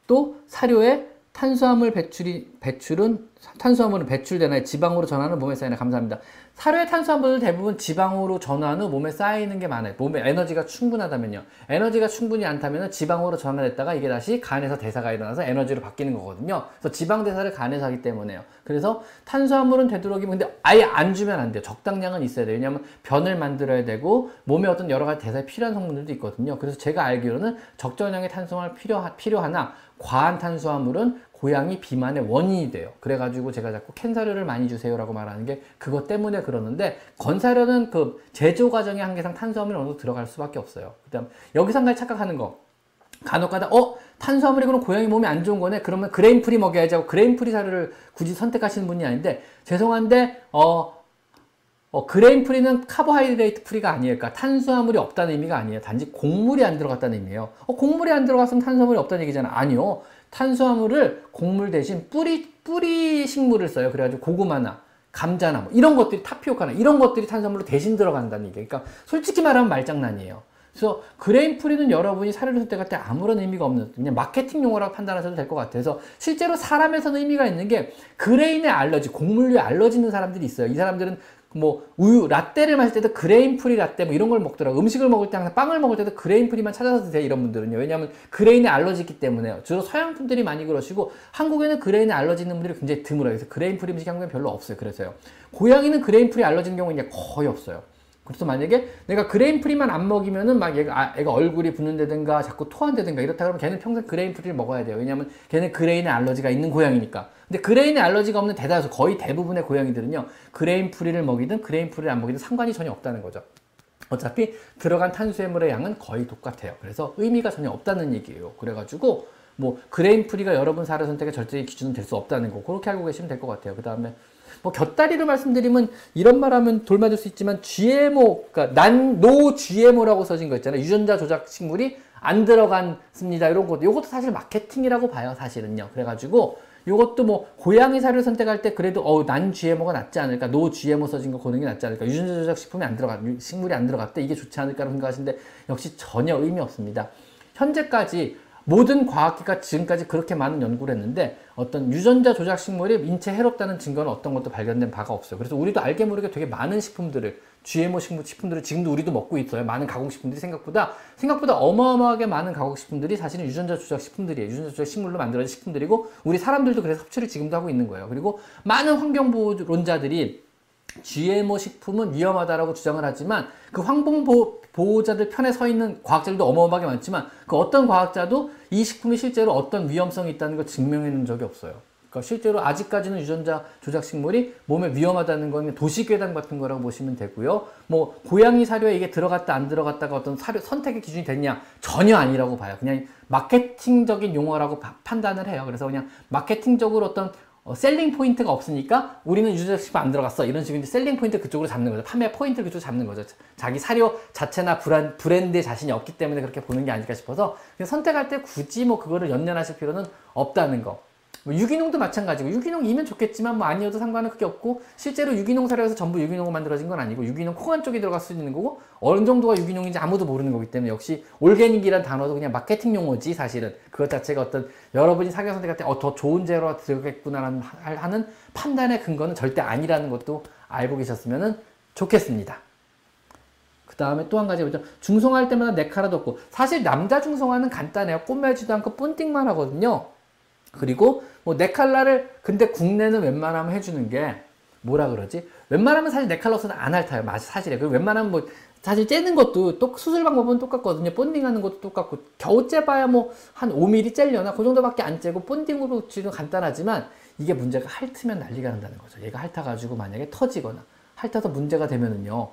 또 사료에 탄수화물 배출이 배출은 탄수화물은 배출되나요? 지방으로 전하는 몸에 쌓이나 감사합니다. 사료의 탄수화물은 대부분 지방으로 전환 후 몸에 쌓이는 게 많아요. 몸에 에너지가 충분하다면요. 에너지가 충분히 않다면 지방으로 전환했다가 이게 다시 간에서 대사가 일어나서 에너지로 바뀌는 거거든요. 그래서 지방 대사를 간에서 하기 때문에요. 그래서 탄수화물은 되도록이면 근데 아예 안 주면 안 돼요. 적당량은 있어야 돼요. 왜냐하면 변을 만들어야 되고 몸에 어떤 여러 가지 대사에 필요한 성분들도 있거든요. 그래서 제가 알기로는 적절량의 탄수화물 필요 필요하나 과한 탄수화물은 고양이 비만의 원인이 돼요. 그래가지고 제가 자꾸 캔사료를 많이 주세요라고 말하는 게 그것 때문에 그러는데 건사료는 그 제조 과정의 한계상 탄수화물이 어느 정도 들어갈 수밖에 없어요. 그다음 한 가지 착각하는 거. 간혹가다 어 탄수화물이 그럼 고양이 몸에 안 좋은 거네. 그러면 grain free 먹여야지 하고 grain free 사료를 굳이 선택하시는 분이 있는데 죄송한데 어 어, grain free는 carbohydrate free가 아니에요. 그러니까 탄수화물이 없다는 의미가 아니에요. 단지 곡물이 안 들어갔다는 의미예요. 어, 곡물이 안 들어갔으면 탄수화물이 없다는 얘기잖아. 아니요. 탄수화물을 곡물 대신 뿌리 뿌리 식물을 써요. 그래가지고 고구마나 감자나 뭐 이런 것들이 타피오카나 이런 것들이 탄수화물로 대신 들어간다는 얘기예요. 그러니까 솔직히 말하면 말장난이에요. 그래서 grain free는 여러분이 사료를 선택할 때 아무런 의미가 없는 그냥 마케팅 용어라고 판단하셔도 될 것 같아서 실제로 사람에서는 의미가 있는 게 grain의 알러지, 곡물류에 알러지 있는 사람들이 있어요. 이 사람들은 뭐 우유 라떼를 마실 때도 grain free 라떼 뭐 이런 걸 먹더라고. 음식을 먹을 때 항상 빵을 먹을 때도 grain free만 찾아서 드세요 이런 분들은요. 왜냐하면 grain에 알러지 있기 때문에요. 주로 서양 분들이 많이 그러시고 한국에는 grain에 알러지 있는 분들이 굉장히 드물어요. 그래서 grain free 음식 한국에 별로 없어요. 그래서요. 고양이는 grain free 알러지 있는 경우는 거의 없어요. 그래서 만약에 내가 grain free만 안 먹이면은 막 얘가, 아, 애가 얼굴이 붓는다든가 자꾸 토한다든가 이렇다 그러면 걔는 평생 grain free를 먹어야 돼요. 왜냐하면 걔는 grain에 알러지가 있는 고양이니까. 근데 grain에 알러지가 없는 대다수 거의 대부분의 고양이들은요 grain free를 먹이든 grain free를 안 먹이든 상관이 전혀 없다는 거죠. 어차피 들어간 탄수화물의 양은 거의 똑같아요. 그래서 의미가 전혀 없다는 얘기예요. 그래가지고 뭐 grain free가 여러분 사료 선택의 절대의 기준은 될 수 없다는 거 그렇게 알고 계시면 될 것 같아요. 그 다음에 뭐 곁다리로 말씀드리면 이런 말하면 돌맞을 수 있지만 GMO, 그러니까 non, no GMO라고 써진 거 있잖아요. 유전자 조작 식물이 안 들어갔습니다. 이런 것도 이것도 사실 마케팅이라고 봐요. 사실은요. 그래가지고 이것도 뭐 고양이 사료를 선택할 때 그래도 어 non GMO가 낫지 않을까, no GMO 써진 거 고르는 게 낫지 않을까, 유전자 조작 식품이 안 들어가, 식물이 안 들어갔대 이게 좋지 않을까라고 생각하시는데 역시 전혀 의미 없습니다. 현재까지 모든 과학계가 지금까지 그렇게 많은 연구를 했는데 어떤 유전자 조작 식물이 인체 해롭다는 증거는 어떤 것도 발견된 바가 없어요. 그래서 우리도 알게 모르게 되게 많은 식품들을 GMO 식물 식품들을 지금도 우리도 먹고 있어요. 많은 가공식품들이 생각보다 생각보다 어마어마하게 많은 가공식품들이 사실은 유전자 조작 식품들이에요. 유전자 조작 식물로 만들어진 식품들이고 우리 사람들도 그래서 섭취를 지금도 하고 있는 거예요. 그리고 많은 환경보호론자들이 GMO 식품은 위험하다라고 주장을 하지만 그 환경 보호자들 편에 서 있는 과학자들도 어마어마하게 많지만 그 어떤 과학자도 이 식품이 실제로 어떤 위험성이 있다는 걸 증명해 놓은 적이 없어요. 그러니까 실제로 아직까지는 유전자 조작 식물이 몸에 위험하다는 건 도시괴담 같은 거라고 보시면 되고요. 뭐 고양이 사료에 이게 들어갔다 안 들어갔다가 어떤 사료 선택의 기준이 됐냐 전혀 아니라고 봐요. 그냥 마케팅적인 용어라고 판단을 해요. 그래서 그냥 마케팅적으로 어떤 어, selling point가 없으니까 우리는 유전자 식품 안 들어갔어. 이런 식으로 selling point 그쪽으로 잡는 거죠. 판매 포인트를 그쪽으로 잡는 거죠. 자기 사료 자체나 브란, 브랜드에 자신이 없기 때문에 그렇게 보는 게 아닐까 싶어서 선택할 때 굳이 뭐 그거를 연연하실 필요는 없다는 거. 뭐 유기농도 마찬가지고 유기농이면 좋겠지만 뭐 아니어도 상관은 크게 없고 실제로 유기농 사료에서 전부 유기농으로 만들어진 건 아니고 유기농 코안 쪽에 들어갈 수 있는 거고 어느 정도가 유기농인지 아무도 모르는 거기 때문에 역시 organic이란 단어도 그냥 마케팅 용어지 사실은 그것 자체가 어떤 여러분이 사료 선택할 때 어 더 좋은 재료가 들어겠구나라는 하는 판단의 근거는 절대 아니라는 것도 알고 계셨으면 좋겠습니다. 그 다음에 또 한 가지 보죠. 중성화할 때마다 네카라도 없고 사실 남자 중성화는 간단해요. 꼬매지도 않고 뿜띵만 하거든요. 그리고 뭐 네칼라를 근데 국내는 웬만하면 해주는 게 뭐라 그러지? 웬만하면 사실 네칼라 없으면 안 핥아요. 사실에. 그 웬만하면 뭐 사실 째는 것도 똑 수술 방법은 똑같거든요. 본딩하는 것도 똑같고 겨우 째봐야 뭐 한 5mm 째려나 그 정도밖에 안 째고 본딩으로 지금 간단하지만 이게 문제가 핥으면 난리가 난다는 거죠. 얘가 핥아가지고 만약에 터지거나 핥아서 문제가 되면은요.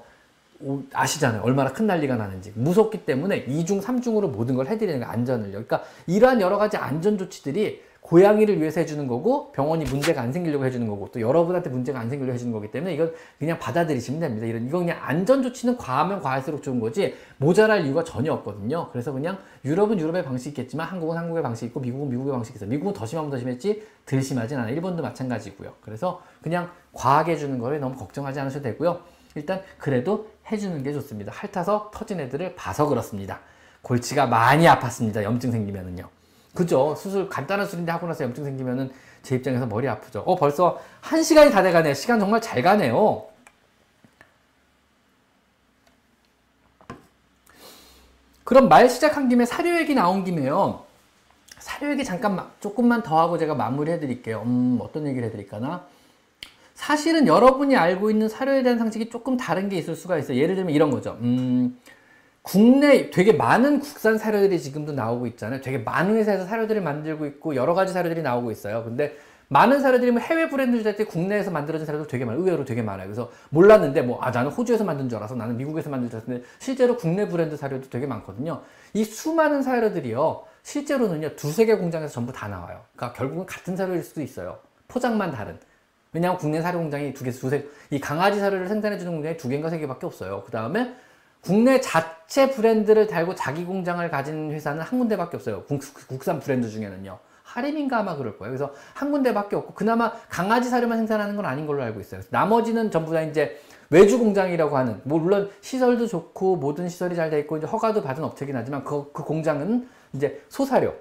오, 아시잖아요. 얼마나 큰 난리가 나는지. 무섭기 때문에 2중, 3중으로 모든 걸 해드리는 거 안전을요. 그러니까 이러한 여러 가지 안전 조치들이 고양이를 위해서 해주는 거고 병원이 문제가 안 생기려고 해주는 거고 또 여러분한테 문제가 안 생기려고 해주는 거기 때문에 이건 그냥 받아들이시면 됩니다. 이런 이건 그냥 안전 조치는 과하면 과할수록 좋은 거지 모자랄 이유가 전혀 없거든요. 그래서 그냥 유럽은 유럽의 방식이 있겠지만 한국은 한국의 방식이 있고 미국은 미국의 방식이 있어. 미국은 더 심하면 더 심했지 덜 심하진 않아. 일본도 마찬가지고요. 그래서 그냥 과하게 해주는 거를 너무 걱정하지 않으셔도 되고요. 일단 그래도 해주는 게 좋습니다. 핥아서 터진 애들을 봐서 그렇습니다. 골치가 많이 아팠습니다. 염증 생기면은요. 그죠? 수술 간단한 수술인데 하고 나서 염증 생기면은 제 입장에서 머리 아프죠. 어 벌써 한 시간이 다 돼가네요. 시간 정말 잘 가네요. 그럼 말 시작한 김에 사료 얘기 나온 김에요. 사료 얘기 잠깐 마- 조금만 더 하고 제가 마무리 해드릴게요. 음 어떤 얘기를 해드릴까나? 사실은 여러분이 알고 있는 사료에 대한 상식이 조금 다른 게 있을 수가 있어요. 예를 들면 이런 거죠. 음, 국내 되게 많은 국산 사료들이 지금도 나오고 있잖아요. 되게 많은 회사에서 사료들을 만들고 있고 여러 가지 사료들이 나오고 있어요. 근데 많은 사료들이 뭐 해외 브랜드 주될 때 국내에서 만들어진 사료도 되게 많아요. 의외로 되게 많아요. 그래서 몰랐는데 뭐 아 나는 호주에서 만든 줄 알아서 나는 미국에서 만든 줄 알았는데 실제로 국내 브랜드 사료도 되게 많거든요. 이 수많은 사료들이요. 실제로는요. 두세 개 공장에서 전부 다 나와요. 그러니까 결국은 같은 사료일 수도 있어요. 포장만 다른. 왜냐하면 국내 사료 공장이 두 개, 두세, 이 강아지 사료를 생산해주는 공장이 두 개인가 세 개밖에 없어요. 그 다음에 국내 자체 브랜드를 달고 자기 공장을 가진 회사는 한 군데밖에 없어요. 국, 산 브랜드 중에는요. 하림인가 아마 그럴 거예요. 그래서 한 군데밖에 없고 그나마 강아지 사료만 생산하는 건 아닌 걸로 알고 있어요. 나머지는 전부 다 이제 외주 공장이라고 하는 뭐 물론 시설도 좋고 모든 시설이 잘 돼 있고 이제 허가도 받은 업체긴 하지만 그, 그 공장은 이제 소사료,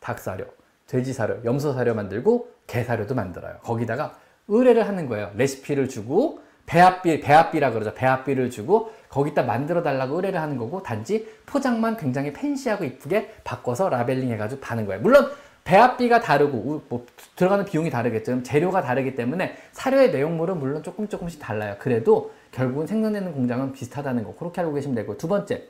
닭사료, 돼지사료, 염소사료 만들고 개사료도 만들어요. 거기다가 의뢰를 하는 거예요. 레시피를 주고 배합비, 배합비라 그러죠. 배합비를 주고 거기다 만들어 달라고 의뢰를 하는 거고 단지 포장만 굉장히 팬시하고 이쁘게 바꿔서 라벨링 해가지고 파는 거예요. 물론 배합비가 다르고 우- 뭐 들어가는 비용이 다르겠죠. 재료가 다르기 때문에 사료의 내용물은 물론 조금 조금씩 달라요. 그래도 결국은 생산되는 공장은 비슷하다는 거 그렇게 알고 계시면 되고 두 번째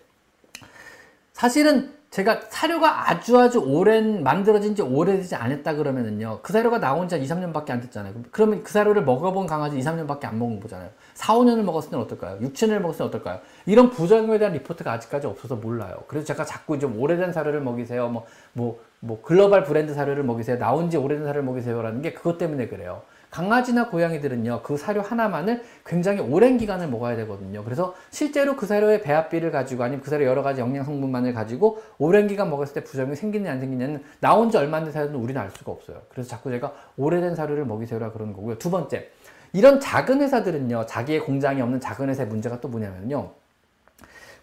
사실은 제가 사료가 아주 아주 오랜 만들어진 지 오래되지 않았다 그러면은요 그 사료가 나온 지 한 2, 3년밖에 안 됐잖아요. 그러면 그 사료를 먹어본 강아지 2, 3년밖에 안 먹은 거잖아요. 4, 5년을 먹었을 때는 어떨까요? 6, 7년을 먹었을 때는 어떨까요? 이런 부작용에 대한 리포트가 아직까지 없어서 몰라요. 그래서 제가 자꾸 좀 오래된 사료를 먹이세요. 뭐, 뭐, 뭐 글로벌 브랜드 사료를 먹이세요. 나온 지 오래된 사료를 먹이세요 라는 게 그것 때문에 그래요 강아지나 고양이들은요, 그 사료 하나만을 굉장히 오랜 기간을 먹어야 되거든요. 그래서 실제로 그 사료의 배합비를 가지고 아니면 그 사료 여러 가지 영양 성분만을 가지고 오랜 기간 먹었을 때 부작용이 생기느냐 안 생기느냐는 나온 지 얼마 안 된 사료는 우리는 알 수가 없어요. 그래서 자꾸 제가 오래된 사료를 먹이세요라 그러는 거고요. 두 번째, 이런 작은 회사들은요, 자기의 공장이 없는 작은 회사의 문제가 또 뭐냐면요.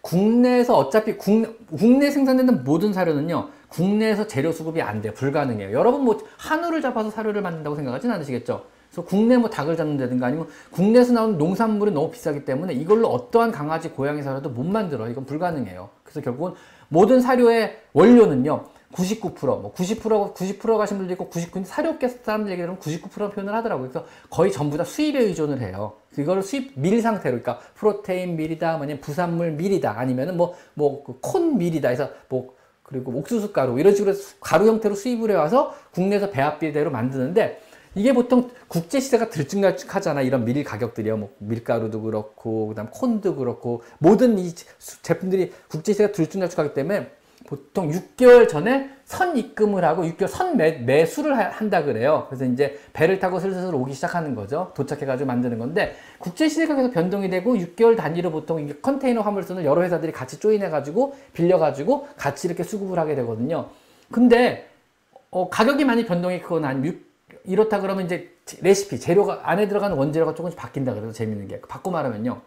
국내에서 어차피 국내, 국내 생산되는 모든 사료는요, 국내에서 재료 수급이 안 돼요. 불가능해요. 여러분 뭐 한우를 잡아서 사료를 만든다고 생각하진 않으시겠죠? 그래서 국내 뭐 닭을 잡는다든가 아니면 국내에서 나오는 농산물이 너무 비싸기 때문에 이걸로 어떠한 강아지, 고양이 사료도 못 만들어. 이건 불가능해요. 그래서 결국은 모든 사료의 원료는요, 99%, 뭐 90%, 90% 가신 분도 있고 99, 사료업계 사람들 얘기 들으면 99% 표현을 하더라고요. 그래서 거의 전부 다 수입에 의존을 해요. 이거를 수입 밀 상태로, 그러니까 프로테인 밀이다, 뭐냐 부산물 밀이다, 아니면은 뭐, 뭐, 콘 밀이다 해서 뭐, 그리고 옥수수 가루, 이런 식으로 수- 가루 형태로 수입을 해와서 국내에서 배합비대로 만드는데 이게 보통 국제 시세가 들쭉날쭉하잖아. 이런 밀 가격들이요. 뭐 밀가루도 그렇고 그다음 콘도 그렇고 모든 이 수- 제품들이 국제 시세가 들쭉날쭉하기 때문에 보통 6개월 전에 선 입금을 하고 6개월 선 매, 매수를 하- 한다 그래요. 그래서 이제 배를 타고 슬슬 오기 시작하는 거죠. 도착해가지고 만드는 건데 국제 시세가 계속 변동이 되고 6개월 단위로 보통 이게 컨테이너 화물선을 여러 회사들이 같이 조인해가지고 빌려가지고 같이 이렇게 수급을 하게 되거든요. 근데 어, 가격이 많이 변동이 크거나 아니면 육- 이렇다 그러면 이제 레시피 재료가 안에 들어가는 원재료가 조금씩 바뀐다 그래서 재밌는 게 바꿔 말하면요.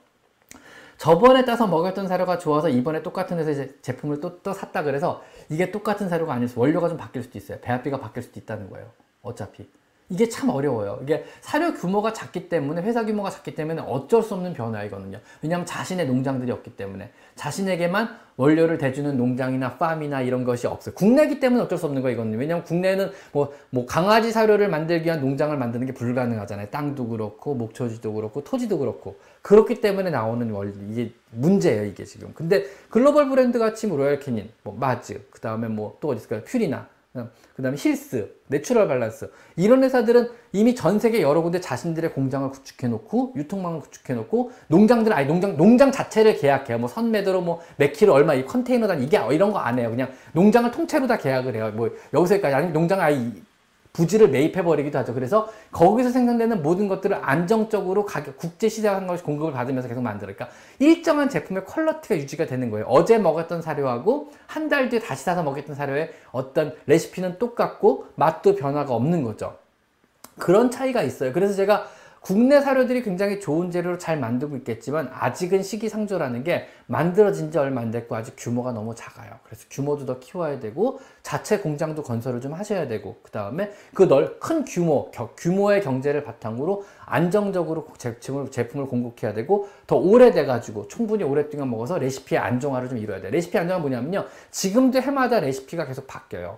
저번에 따서 먹였던 사료가 좋아서 이번에 똑같은 회사 제- 제품을 또, 또 샀다 그래서 이게 똑같은 사료가 수 원료가 좀 바뀔 수도 있어요. 배합비가 바뀔 수도 있다는 거예요. 어차피. 이게 참 어려워요. 이게 사료 규모가 작기 때문에 회사 규모가 작기 때문에 어쩔 수 없는 변화 이거든요. 왜냐하면 자신의 농장들이 없기 때문에 자신에게만 원료를 대주는 농장이나 farm이나 이런 것이 없어요. 국내기 때문에 어쩔 수 없는 거예요. 이거는 왜냐하면 국내는 뭐, 뭐 강아지 사료를 만들기 위한 농장을 만드는 게 불가능하잖아요. 땅도 그렇고 목초지도 그렇고 토지도 그렇고 그렇기 때문에 나오는 원 이게 문제예요. 이게 지금. 근데 글로벌 브랜드 같이 뭐 로얄 캐닌, 뭐 마즈, 그 다음에 뭐 또 어디 있을까요? 퓨리나 그 다음에 힐스, 내추럴 밸런스 이런 회사들은 이미 전 세계 여러 군데 자신들의 공장을 구축해 놓고 유통망을 구축해 놓고 농장들 아니 농장 농장 자체를 계약해요. 뭐 선매도로 뭐몇 킬로 얼마 이 컨테이너 단 이게 이런 거 안 해요. 그냥 농장을 통째로 다 계약을 해요. 뭐 여기서까지 아니면 농장 아예 부지를 매입해 버리기도 하죠. 그래서 거기서 생산되는 모든 것들을 안정적으로 가격 국제 시장 한 것이 공급을 받으면서 계속 만들으니까 일정한 제품의 퀄러티가 유지가 되는 거예요. 어제 먹었던 사료하고 한 달 뒤에 다시 사서 먹었던 사료의 어떤 레시피는 똑같고 맛도 변화가 없는 거죠. 그런 차이가 있어요. 그래서 제가 국내 사료들이 굉장히 좋은 재료로 잘 만들고 있겠지만 아직은 시기상조라는 게 만들어진 지 얼마 안 됐고 아직 규모가 너무 작아요. 그래서 규모도 더 키워야 되고 자체 공장도 건설을 좀 하셔야 되고 그 다음에 그 넓 큰 규모 겨, 규모의 경제를 바탕으로 안정적으로 제품을, 제품을 공급해야 되고 더 오래돼 가지고 충분히 오랫동안 먹어서 레시피의 안정화를 좀 이뤄야 돼. 레시피 안정화 뭐냐면요. 지금도 해마다 레시피가 계속 바뀌어요.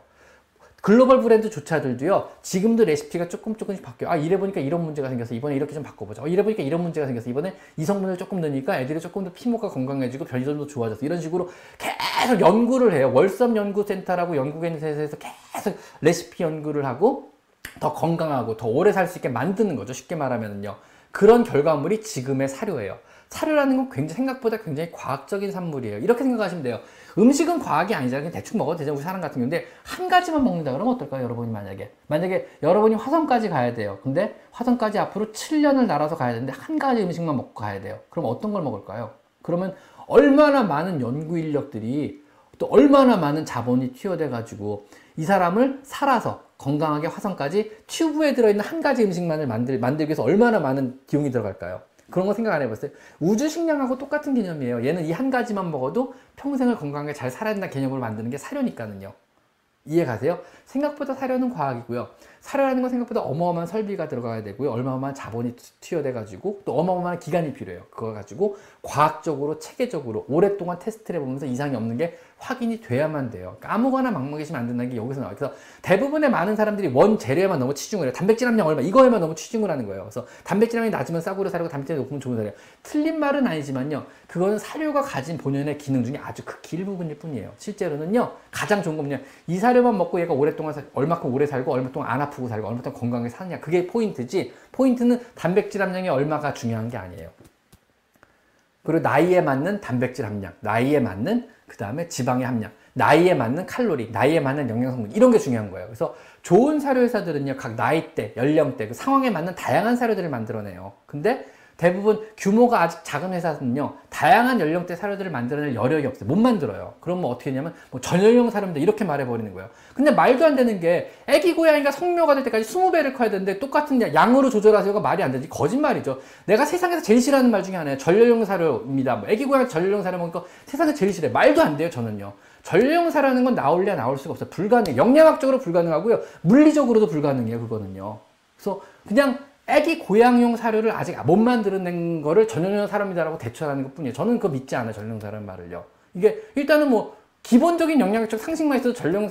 글로벌 브랜드조차들도요, 지금도 레시피가 조금 조금씩 바뀌어요. 아, 이래 보니까 이런 문제가 생겨서 이번에 이렇게 좀 바꿔보자. 어, 이래 보니까 이런 문제가 생겨서 이번에 이 성분을 조금 넣으니까 애들이 조금 더 피부가 건강해지고 변이점도 좋아져서 이런 식으로 계속 연구를 해요. 월섬 연구센터라고 연구개에서 계속 레시피 연구를 하고 더 건강하고 더 오래 살 수 있게 만드는 거죠. 쉽게 말하면요. 그런 결과물이 지금의 사료예요. 사료라는 건 굉장히 생각보다 굉장히 과학적인 산물이에요. 이렇게 생각하시면 돼요. 음식은 과학이 아니잖아요. 그냥 대충 먹어도 되죠. 우리 사람 같은 경우인데 한 가지만 먹는다 그러면 어떨까요? 여러분이 만약에 만약에 여러분이 화성까지 가야 돼요. 근데 화성까지 앞으로 7년을 날아서 가야 되는데 한 가지 음식만 먹고 가야 돼요. 그럼 어떤 걸 먹을까요? 그러면 얼마나 많은 연구 인력들이 또 얼마나 많은 자본이 투여돼 가지고 이 사람을 살아서 건강하게 화성까지 튜브에 들어있는 한 가지 음식만을 만들, 만들기 위해서 얼마나 많은 비용이 들어갈까요? 그런 거 생각 안 해봤어요? 우주 식량하고 똑같은 개념이에요. 얘는 이 한 가지만 먹어도 평생을 건강하게 잘 살아야 된다는 개념으로 만드는 게 사료니까는요. 이해 가세요? 생각보다 사료는 과학이고요. 사료라는 건 생각보다 어마어마한 설비가 들어가야 되고요. 어마어마한 자본이 투여돼 가지고 또 어마어마한 기간이 필요해요. 그거 가지고 과학적으로 체계적으로 오랫동안 테스트를 해보면서 이상이 없는 게 확인이 돼야만 돼요. 그러니까 아무거나 막 먹이시면 안 된다는 게 여기서 나와요. 그래서 대부분의 많은 사람들이 원 재료에만 너무 치중을 해요. 단백질 함량 얼마 이거에만 너무 치중을 하는 거예요. 그래서 단백질 함량이 낮으면 싸구려 사료고 단백질이 높으면 좋은 사료예요. 틀린 말은 아니지만요. 그거는 사료가 가진 본연의 기능 중에 아주 극히 일부분일 뿐이에요. 실제로는요. 가장 좋은 건 그냥 이 사료만 먹고 얘가 오랫동안 사, 얼마큼 오래 살고 얼마 동안 안 아프고 살고 얼마 동안 건강하게 사느냐 그게 포인트지 포인트는 단백질 함량이 얼마가 중요한 게 아니에요. 그리고 나이에 맞는 단백질 함량, 나이에 맞는 그 다음에 지방의 함량, 나이에 맞는 칼로리, 나이에 맞는 영양 성분 이런 게 중요한 거예요. 그래서 좋은 사료 회사들은요 각 나이대, 연령대, 그 상황에 맞는 다양한 사료들을 만들어내요. 근데 대부분 규모가 아직 작은 회사는요 다양한 연령대 사료들을 만들어낼 여력이 없어요. 못 만들어요. 그럼 뭐 어떻게 했냐면 뭐 전연령 사료입니다. 이렇게 말해버리는 거예요. 근데 말도 안 되는 게 애기 고양이가 성묘가 될 때까지 20배를 커야 되는데 똑같은 양으로 조절하세요가 말이 안 되지. 거짓말이죠. 내가 세상에서 제일 싫어하는 말 중에 하나예요. 전연령 사료입니다. 뭐 애기 고양이 전연령 사료 먹으니까 세상에서 제일 싫어요 말도 안 돼요 저는요. 전용 사료는 건 나올래 나올 수가 없어요. 불가능해요 영양학적으로 불가능하고요. 물리적으로도 불가능해요 그거는요. 그래서 그냥 애기 고양이용 사료를 아직 못 만들어낸 거를 전용용 사료입니다라고 대처하는 것 뿐이에요. 저는 그거 믿지 않아요. 전용 사료는 말을요. 이게 일단은 뭐 기본적인 영양적 상식만 있어도 연령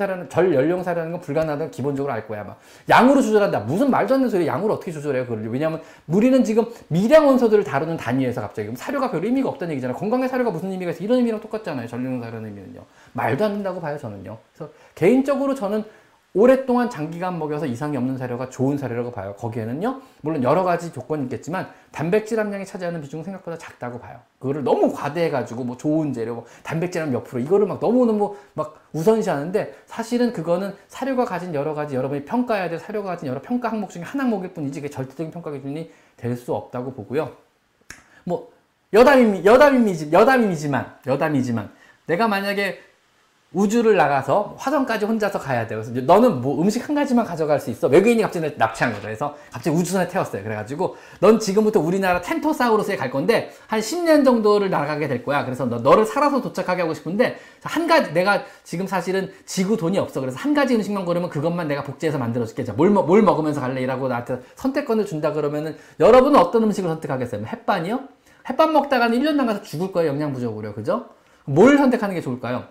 사료라는 건 불가능하다는 기본적으로 알 거야 아마. 양으로 조절한다. 무슨 말도 안 되는 소리 양으로 어떻게 조절해요 그걸. 왜냐하면 우리는 지금 미량 원소들을 다루는 단위에서 갑자기 사료가 별 의미가 없다는 얘기잖아요. 건강의 사료가 무슨 의미가 있어? 이런 의미랑 똑같잖아요. 전용 사료는 의미는요. 말도 안 된다고 봐요 저는요. 그래서 개인적으로 저는 오랫동안 장기간 먹여서 이상이 없는 사료가 좋은 사료라고 봐요. 거기에는요, 물론 여러 가지 조건이 있겠지만, 단백질 함량이 차지하는 비중은 생각보다 작다고 봐요. 그거를 너무 과대해 가지고, 뭐 좋은 재료, 뭐 단백질 함량 몇 프로, 이거를 막 너무너무 막 우선시 하는데, 사실은 그거는 사료가 가진 여러 가지, 여러분이 평가해야 될 사료가 가진 여러 평가 항목 중에 한 항목일 뿐이지, 그게 절대적인 평가 기준이 될 수 없다고 보고요. 뭐, 여담이, 여담이지, 여담이지만, 여담이지만, 내가 만약에 우주를 나가서 화성까지 혼자서 가야 돼요. 그래서 너는 뭐 음식 한 가지만 가져갈 수 있어. 외계인이 갑자기 납치한 거죠. 그래서 갑자기 우주선에 태웠어요. 그래가지고 넌 지금부터 우리나라 텐토사우루스에 갈 건데 한 10년 정도를 나가게 될 거야. 그래서 너, 너를 살아서 도착하게 하고 싶은데 한 가지 내가 지금 사실은 지구 돈이 없어. 그래서 한 가지 음식만 고르면 그것만 내가 복제해서 만들어줄게. 자, 뭘, 뭘 먹으면서 갈래? 이라고 나한테 선택권을 준다 그러면은 여러분은 어떤 음식을 선택하겠어요? 뭐 햇반이요? 햇반 먹다가는 1년 나가서 죽을 거예요. 영양 부족으로. 그죠? 뭘 선택하는 게 좋을까요?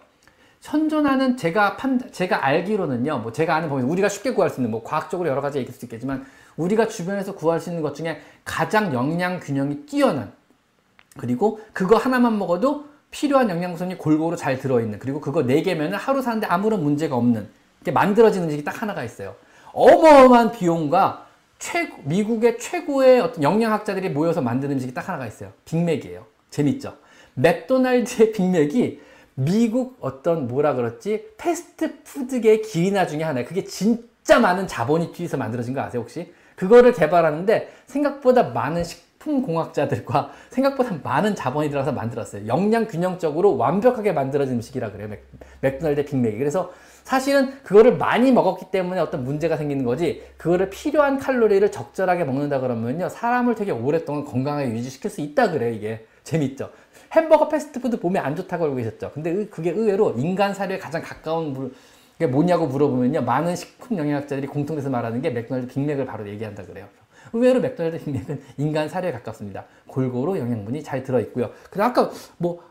현존하는 제가 판 제가 알기로는요. 뭐 제가 아는 범위 우리가 쉽게 구할 수 있는 뭐 과학적으로 여러 가지 얘기할 수 있겠지만 우리가 주변에서 구할 수 있는 것 중에 가장 영양 균형이 뛰어난 그리고 그거 하나만 먹어도 필요한 영양소이 골고루 잘 들어있는 그리고 그거 네 개면은 하루 사는데 아무런 문제가 없는 이렇게 만들어진 음식이 딱 하나가 있어요. 어마어마한 비용과 최고, 미국의 최고의 어떤 영양학자들이 모여서 만든 음식이 딱 하나가 있어요. 빅맥이에요. 재밌죠? 맥도날드의 빅맥이 미국 어떤 뭐라 그랬지? 패스트푸드계의 길이나 중에 하나예요. 그게 진짜 많은 자본이 투입해서 만들어진 거 아세요, 혹시? 그거를 개발하는데 생각보다 많은 식품공학자들과 생각보다 많은 자본이 들어가서 만들었어요. 영양 균형적으로 완벽하게 만들어진 음식이라 그래요. 맥, 맥도날드 빅맥이. 그래서 사실은 그거를 많이 먹었기 때문에 어떤 문제가 생기는 거지 그거를 필요한 칼로리를 적절하게 먹는다 그러면요 사람을 되게 오랫동안 건강하게 유지시킬 수 있다 그래요 이게 재밌죠 햄버거 패스트푸드 몸에 안 좋다고 알고 계셨죠? 근데 의- 그게 의외로 인간 사료에 가장 가까운 물, 그게 뭐냐고 물어보면요. 많은 식품 영양학자들이 공통돼서 말하는 게 맥도날드 빅맥을 바로 얘기한다 그래요. 의외로 맥도날드 빅맥은 인간 사료에 가깝습니다. 골고루 영양분이 잘 들어있고요. 그리고 아까 뭐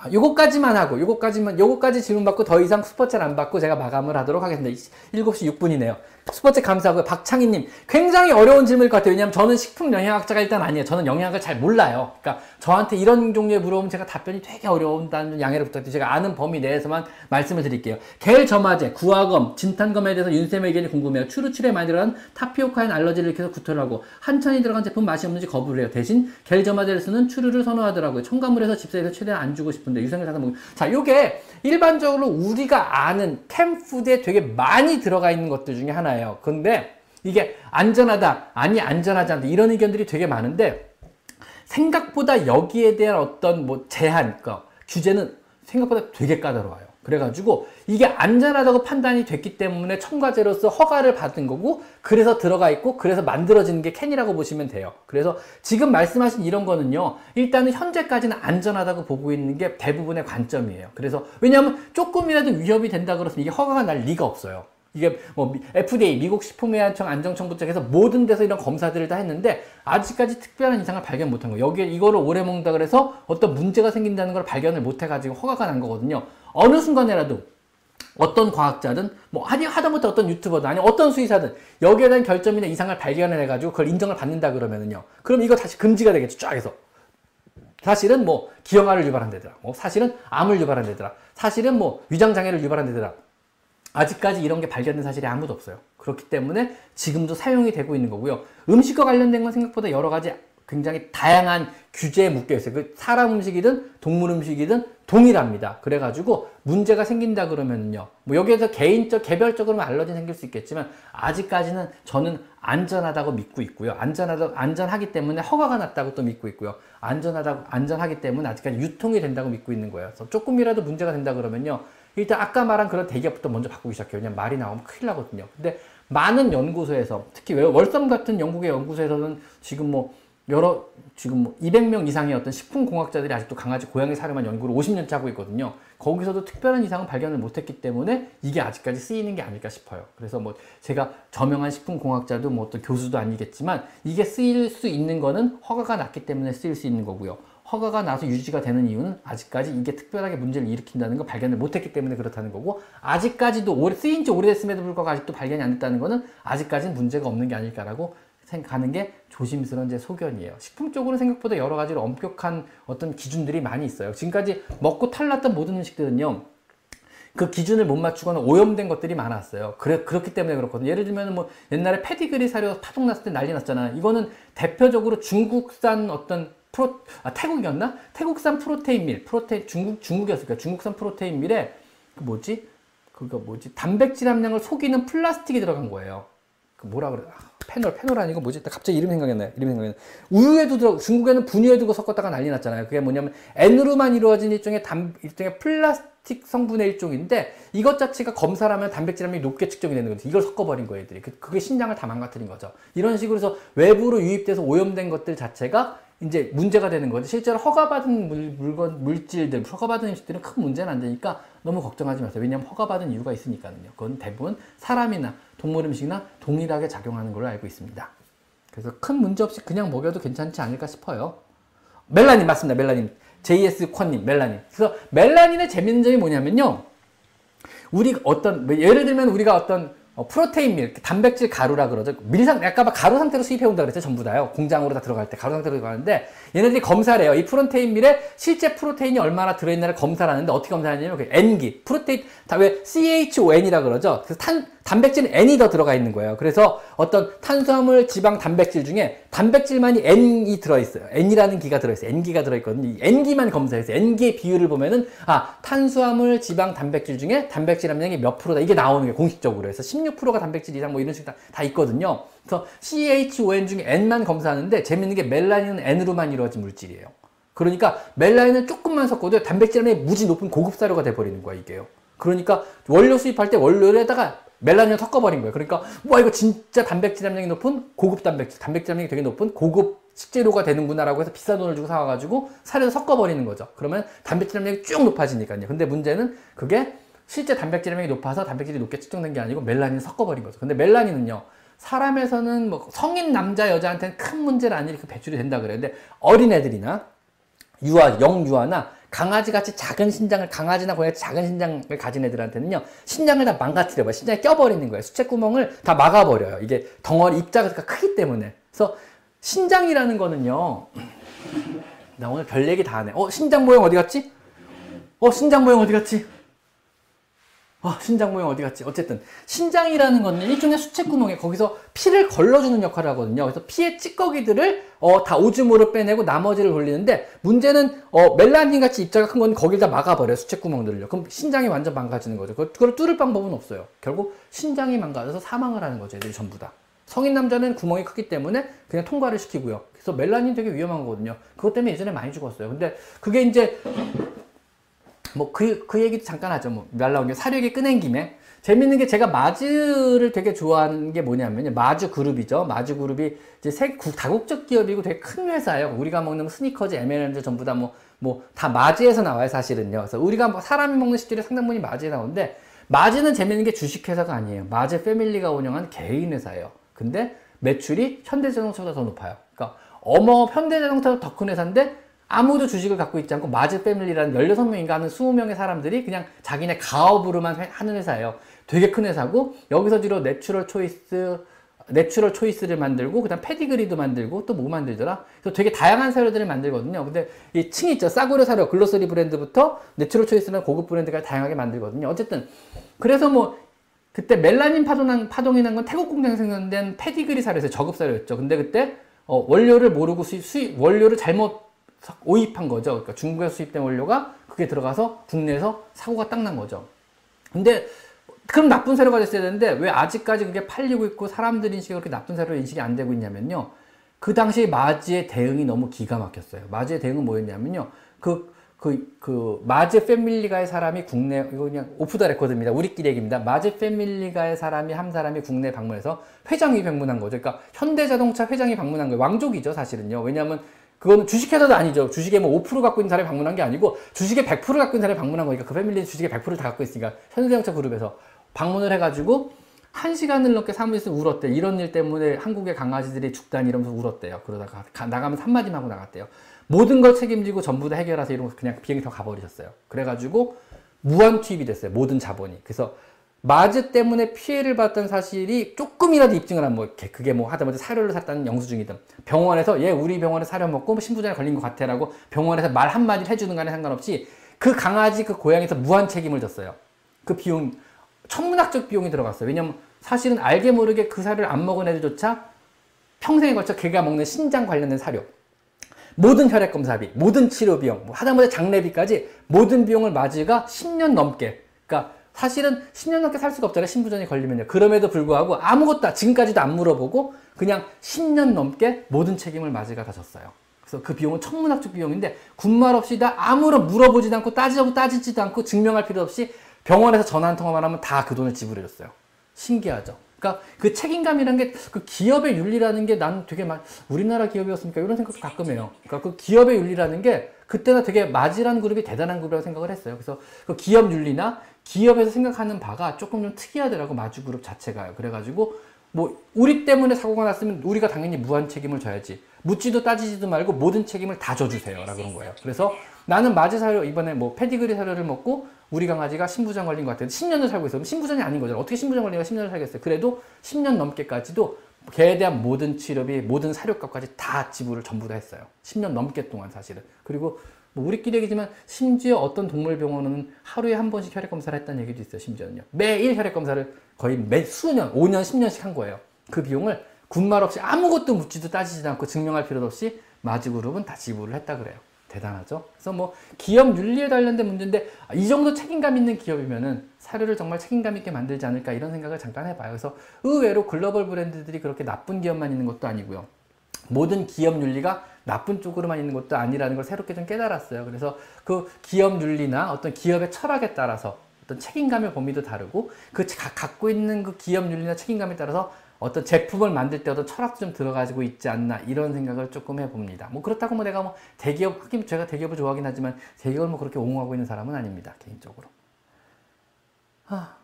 아, 요거까지만 하고, 요거까지만, 요거까지 질문 받고 더 이상 스포츠를 안 받고 제가 마감을 하도록 하겠습니다. 7시 6분이네요. 스포츠 감사하고요. 박창희님, 굉장히 어려운 질문일 것 같아요. 왜냐면 저는 식품 영양학자가 일단 아니에요. 저는 영양학을 잘 몰라요. 그러니까 저한테 이런 종류의 물어보면 제가 답변이 되게 어려운다는 양해를 부탁드리고 제가 아는 범위 내에서만 말씀을 드릴게요. 겔 점화제, 구화검, 진탄검에 대해서 윤쌤의 의견이 궁금해요. 추루출에 많이 들어간 타피오카엔 알러지를 일으켜서 구토를 하고 한천이 들어간 제품 맛이 없는지 거부를 해요. 대신 겔 점화제를 쓰는 추루를 선호하더라고요. 첨가물에서 집사에서 최대한 안 주고 싶은데 유생을 사서 먹는 자, 요게 일반적으로 우리가 아는 캠푸드에 되게 많이 들어가 있는 것들 중에 하나예요. 근데 이게 안전하다, 아니 안전하지 않다 이런 의견들이 되게 많은데 생각보다 여기에 대한 어떤 뭐 제한, 그 규제는 생각보다 되게 까다로워요. 그래가지고 이게 안전하다고 판단이 됐기 때문에 첨가제로서 허가를 받은 거고 그래서 들어가 있고 그래서 만들어지는 게 캔이라고 보시면 돼요. 그래서 지금 말씀하신 이런 거는요 일단은 현재까지는 안전하다고 보고 있는 게 대부분의 관점이에요. 그래서 왜냐하면 조금이라도 위협이 된다 그러면 이게 허가가 날 리가 없어요. 이게 뭐 미- FDA 미국 식품의약청 안정청부 쪽에서 모든 데서 이런 검사들을 다 했는데 아직까지 특별한 이상을 발견 못한 거예요. 여기에 이거를 오래 먹는다 그래서 어떤 문제가 생긴다는 걸 발견을 못 해가지고 허가가 난 거거든요. 어느 순간에라도 어떤 과학자든 뭐 하디 하다못해 어떤 유튜버든 아니 어떤 수의사든 여기에 대한 결점이나 이상을 발견을 해가지고 그걸 인정을 받는다 그러면은요. 그럼 이거 다시 금지가 되겠죠. 쫙 해서. 사실은 뭐 기형아를 유발한다더라. 뭐 사실은 암을 유발한다더라. 사실은 뭐 위장 장애를 유발한다더라. 아직까지 이런 게 발견된 사실이 아무도 없어요. 그렇기 때문에 지금도 사용이 되고 있는 거고요. 음식과 관련된 건 생각보다 여러 가지 굉장히 다양한 규제에 묶여 있어요. 그 사람 음식이든 동물 음식이든 동일합니다. 그래가지고 문제가 생긴다 그러면요. 뭐 여기에서 개인적, 개별적으로는 알러지 생길 수 있겠지만 아직까지는 저는 안전하다고 믿고 있고요. 안전하다, 안전하기 때문에 허가가 났다고 또 믿고 있고요. 안전하다고, 안전하기 때문에 아직까지 유통이 된다고 믿고 있는 거예요. 그래서 조금이라도 문제가 된다 그러면요. 일단 아까 말한 그런 대기업부터 먼저 바꾸기 시작해요. 왜냐면 말이 나오면 큰일 나거든요. 근데 많은 연구소에서 특히 왜 월섬 같은 영국의 연구소에서는 지금 뭐 여러 지금 뭐 200명 이상의 어떤 식품 공학자들이 아직도 강아지 고양이 사료만 연구를 50년째 하고 있거든요. 거기서도 특별한 이상은 발견을 못했기 때문에 이게 아직까지 쓰이는 게 아닐까 싶어요. 그래서 뭐 제가 저명한 식품 공학자도 뭐 어떤 교수도 아니겠지만 이게 쓰일 수 있는 거는 허가가 났기 때문에 쓰일 수 있는 거고요. 허가가 나서 유지가 되는 이유는 아직까지 이게 특별하게 문제를 일으킨다는 걸 발견을 못했기 때문에 그렇다는 거고 아직까지도 오래 쓰인 지 오래됐음에도 불구하고 아직도 발견이 안 됐다는 거는 아직까지는 문제가 없는 게 아닐까라고 생각하는 게 조심스러운 제 소견이에요. 식품 쪽으로 생각보다 여러 가지로 엄격한 어떤 기준들이 많이 있어요. 지금까지 먹고 탈났던 모든 음식들은요. 그 기준을 못 맞추거나 오염된 것들이 많았어요. 그래, 그렇기 때문에 그렇거든요. 예를 들면 뭐 옛날에 페디그리 사료 파동 났을 때 난리 났잖아요. 이거는 대표적으로 중국산 어떤 프로, 아, 태국이었나? 태국산 프로테인 밀, 프로테인, 중국, 중국이었을 거야. 중국산 프로테인 밀에 그 뭐지? 그거 뭐지? 단백질 함량을 속이는 플라스틱이 들어간 거예요. 그 뭐라 그래? 아, 페놀, 페놀 아니고 뭐지? 나 갑자기 이름 생각이 나요. 이름 생각이 나. 우유에도 들어, 중국에는 분유에 두고 섞었다가 난리 났잖아요. 그게 뭐냐면 N으로만 이루어진 일종의 단, 일종의 플라스틱 성분의 일종인데 이것 자체가 검사를 하면 단백질 함량이 높게 측정이 되는 거죠. 이걸 섞어버린 거예요, 애들이. 그, 그게 신장을 다 망가뜨린 거죠. 이런 식으로 해서 외부로 유입돼서 오염된 것들 자체가 이제 문제가 되는 거죠. 실제로 허가받은 물, 물건, 물질들, 허가받은 음식들은 큰 문제는 안 되니까 너무 걱정하지 마세요. 왜냐하면 허가받은 이유가 있으니까요. 그건 대부분 사람이나 동물 음식이나 동일하게 작용하는 걸로 알고 있습니다. 그래서 큰 문제 없이 그냥 먹여도 괜찮지 않을까 싶어요. 멜라닌 맞습니다. 멜라닌. JS 콘님, 멜라닌. 그래서 멜라닌의 재밌는 점이 뭐냐면요. 우리 어떤 뭐 예를 들면 우리가 어떤 어, 프로테인 밀, 단백질 가루라 그러죠. 밀상, 아까 막 가루 상태로 수입해 온다 그랬죠. 전부 다요. 공장으로 다 들어갈 때 가루 상태로 들어가는데 얘네들이 검사를 해요. 이 프로테인 밀에 실제 프로테인이 얼마나 들어있나를 검사를 하는데 어떻게 검사하냐면 그 N기, 프로테인, 다 왜 CHON이라 그러죠. 그래서 탄, 단백질은 N이 더 들어가 있는 거예요. 그래서 어떤 탄수화물, 지방, 단백질 중에 단백질만이 N이 들어있어요. N이라는 기가 들어있어요. N기가 들어있거든요. 이 N기만 검사해서 N기의 비율을 보면은 아 탄수화물, 지방, 단백질 중에 단백질 함량이 몇 프로다 이게 나오는 게 공식적으로 해서 16%가 단백질 이상 뭐 이런 식다 다 있거든요. 그래서 CHON 중에 N만 검사하는데 재밌는 게 멜라닌은 N으로만 이루어진 물질이에요. 그러니까 멜라닌을 조금만 섞어도 단백질 함량이 무지 높은 고급 사료가 돼버리는 거야 이게요. 그러니까 원료 수입할 때 원료에다가 멜라닌을 섞어버린 거예요. 그러니까 와 이거 진짜 단백질 함량이 높은 고급 단백질, 단백질 함량이 되게 높은 고급 식재료가 되는구나라고 해서 비싼 돈을 주고 사와가지고 사료를 섞어버리는 거죠. 그러면 단백질 함량이 쭉 높아지니까요. 근데 문제는 그게 실제 단백질 함량이 높아서 단백질이 높게 측정된 게 아니고 멜라닌을 섞어버린 거죠. 근데 멜라닌은요. 사람에서는 뭐 성인 남자 여자한테는 큰 문제는 아니니까 배출이 된다. 근데 어린애들이나 유아, 영유아나 강아지 같이 작은 신장을, 강아지나 고양이 작은 신장을 가진 애들한테는요, 신장을 다 망가뜨려봐요. 신장에 껴버리는 거예요. 수채구멍을 다 막아버려요. 이게 덩어리 입자가 크기 때문에. 그래서 신장이라는 거는요, 나 오늘 별 얘기 다 하네. 어, 신장 모형 어디 갔지? 어, 신장 모형 어디 갔지? 아, 신장 모형 어디 갔지? 어쨌든 신장이라는 거는 일종의 수채구멍에 거기서 피를 걸러주는 역할을 하거든요. 그래서 피의 찌꺼기들을 어, 다 오줌으로 빼내고 나머지를 돌리는데 문제는 어, 멜라닌 같이 입자가 큰 건 거길 다 막아버려요. 수채구멍들을요. 그럼 신장이 완전 망가지는 거죠. 그걸 뚫을 방법은 없어요. 결국 신장이 망가져서 사망을 하는 거죠. 애들이 전부 다. 성인 남자는 구멍이 크기 때문에 그냥 통과를 시키고요. 그래서 멜라닌 되게 위험한 거거든요. 그것 때문에 예전에 많이 죽었어요. 근데 그게 이제 뭐그그 얘기도 잠깐 하죠. 뭐말 나온 게 사료기 꺼낸 김에 재밌는 게 제가 마즈를 되게 좋아하는 게 뭐냐면요. 마즈 그룹이죠. 마즈 그룹이 이제 세 국- 다국적 기업이고 되게 큰 회사예요. 우리가 먹는 스니커즈, M&M즈 전부 다 뭐 뭐 다 마즈에서 나와요, 사실은요. 그래서 우리가 뭐 사람이 먹는 식재료 상당 부분이 마즈에 나오는데 마즈는 재밌는 게 주식회사가 아니에요. 마즈 패밀리가 운영한 개인 회사예요. 근데 매출이 현대자동차보다 더 높아요. 그러니까 어머 현대자동차보다 더 큰 회사인데 아무도 주식을 갖고 있지 않고 마즈 패밀리라는 16명인가 하는 20명의 사람들이 그냥 자기네 가업으로만 해- 하는 회사예요. 되게 큰 회사고 여기서 주로 내추럴 초이스 내추럴 초이스를 만들고 그다음 페디그리도 만들고 또 뭐 만들더라. 그래서 되게 다양한 사료들을 만들거든요. 근데 이 층이 있죠. 싸구려 사료 grocery 브랜드부터 내추럴 초이스는 고급 브랜드까지 다양하게 만들거든요. 어쨌든 그래서 뭐 그때 멜라민 파동 파동이 난 건 태국 공장에서 생산된 페디그리 사료에서 저급 사료였죠. 근데 그때 어, 원료를 모르고 수입, 수입 원료를 잘못 사- 오입한 거죠. 그러니까 중국에서 수입된 원료가 그게 들어가서 국내에서 사고가 딱 난 거죠. 근데 그럼 나쁜 사료가 됐어야 되는데 왜 아직까지 그게 팔리고 있고 사람들 인식이 그렇게 나쁜 사료로 인식이 안 되고 있냐면요. 그 당시 마즈의 대응이 너무 기가 막혔어요. 마즈의 대응은 뭐였냐면요. 그, 그, 그, 마즈 패밀리가의 사람이 국내, 이거 그냥 off the record입니다. 우리끼리 얘기입니다. 마즈 패밀리가의 사람이, 한 사람이 국내 방문해서 회장이 방문한 거죠. 그러니까 현대자동차 회장이 방문한 거예요. 왕족이죠, 사실은요. 왜냐하면 그거는 주식회사도 아니죠. 주식에 뭐 5% 갖고 있는 사람이 방문한 게 아니고 주식에 100% 갖고 있는 사람이 방문한 거니까 그 패밀리 주식에 100%를 다 갖고 있으니까 현대자동차 그룹에서 방문을 해가지고 한 시간을 넘게 사무실에서 울었대. 이런 일 때문에 한국의 강아지들이 죽다니 이러면서 울었대요. 그러다가 가- 나가면서 한마디만 하고 나갔대요. 모든 걸 책임지고 전부 다 해결하세요. 이러면서 그냥 비행기 타고 가버리셨어요. 그래가지고 무한 투입이 됐어요. 모든 자본이. 그래서 마즈 때문에 피해를 봤던 사실이 조금이라도 입증을 하면 뭐 그게 뭐 하다못해 사료를 샀다는 영수증이든 병원에서 얘 우리 병원에 사료 먹고 뭐 신부전에 걸린 것 같아라고 병원에서 말 한마디를 해주는 간에 상관없이 그 강아지 그 고양이에서 무한 책임을 졌어요. 그 비용 천문학적 비용이 들어갔어요. 왜냐면 사실은 알게 모르게 그 사료를 안 먹은 애들조차 평생에 걸쳐 걔가 먹는 신장 관련된 사료 모든 혈액 검사비, 모든 치료 비용, 뭐 하다못해 장례비까지 모든 비용을 마즈가 10년 넘게, 그러니까 사실은 10년 넘게 살 수가 없잖아요. 신부전이 걸리면요. 그럼에도 불구하고 아무것도 지금까지도 안 물어보고 그냥 10년 넘게 모든 책임을 마즈가 다 졌어요. 그래서 그 비용은 천문학적 비용인데 군말 없이 다 아무런 물어보지도 않고 따지고 따지지도 않고 증명할 필요 없이 병원에서 전화 한 통화만 하면 다 그 돈을 지불해줬어요. 신기하죠. 그러니까 그 책임감이라는 게그 기업의 윤리라는 게 난 되게 막 우리나라 기업이었으니까 이런 생각도 가끔 해요. 그러니까 그 기업의 윤리라는 게 그때나 되게 마지란 그룹이 대단한 그룹이라고 생각을 했어요. 그래서 그 기업 윤리나 기업에서 생각하는 바가 조금 좀 특이하더라고 마주 그룹 자체가요. 그래가지고 뭐 우리 때문에 사고가 났으면 우리가 당연히 무한 책임을 져야지. 묻지도 따지지도 말고 모든 책임을 다 져주세요라 그런 거예요. 그래서 나는 마제 사료 이번에 뭐 페디그리 사료를 먹고 우리 강아지가 신부전 걸린 것 같아요. 10년을 살고 있어요. 신부전이 아닌 거죠. 어떻게 신부전 걸리가 10년을 살겠어요. 그래도 10년 넘게까지도 개에 대한 모든 치료비, 모든 사료값까지 다 지불을 전부 다 했어요. 10년 넘게 동안 사실은. 그리고 뭐 우리끼리 얘기지만 심지어 어떤 동물병원은 하루에 한 번씩 혈액 검사를 했다는 얘기도 있어요. 심지어는요. 매일 혈액 검사를 거의 매 수년, 5년, 10년씩 한 거예요. 그 비용을 군말 없이 아무것도 묻지도 따지지도 않고 증명할 필요도 없이 마지그룹은 다 지불을 했다 그래요. 대단하죠? 그래서 뭐 기업 윤리에 관련된 문제인데 아, 이 정도 책임감 있는 기업이면은 사료를 정말 책임감 있게 만들지 않을까 이런 생각을 잠깐 해봐요. 그래서 의외로 글로벌 브랜드들이 그렇게 나쁜 기업만 있는 것도 아니고요. 모든 기업 윤리가 나쁜 쪽으로만 있는 것도 아니라는 걸 새롭게 좀 깨달았어요. 그래서 그 기업 윤리나 어떤 기업의 철학에 따라서 어떤 책임감의 범위도 다르고 그 가- 갖고 있는 그 기업 윤리나 책임감에 따라서 어떤 제품을 만들 때 어떤 철학도 좀 들어가지고 있지 않나 이런 생각을 조금 해봅니다. 뭐 그렇다고 뭐 내가 뭐 대기업 하긴 제가 대기업을 좋아하긴 하지만 대기업을 뭐 그렇게 옹호하고 있는 사람은 아닙니다 개인적으로. 아.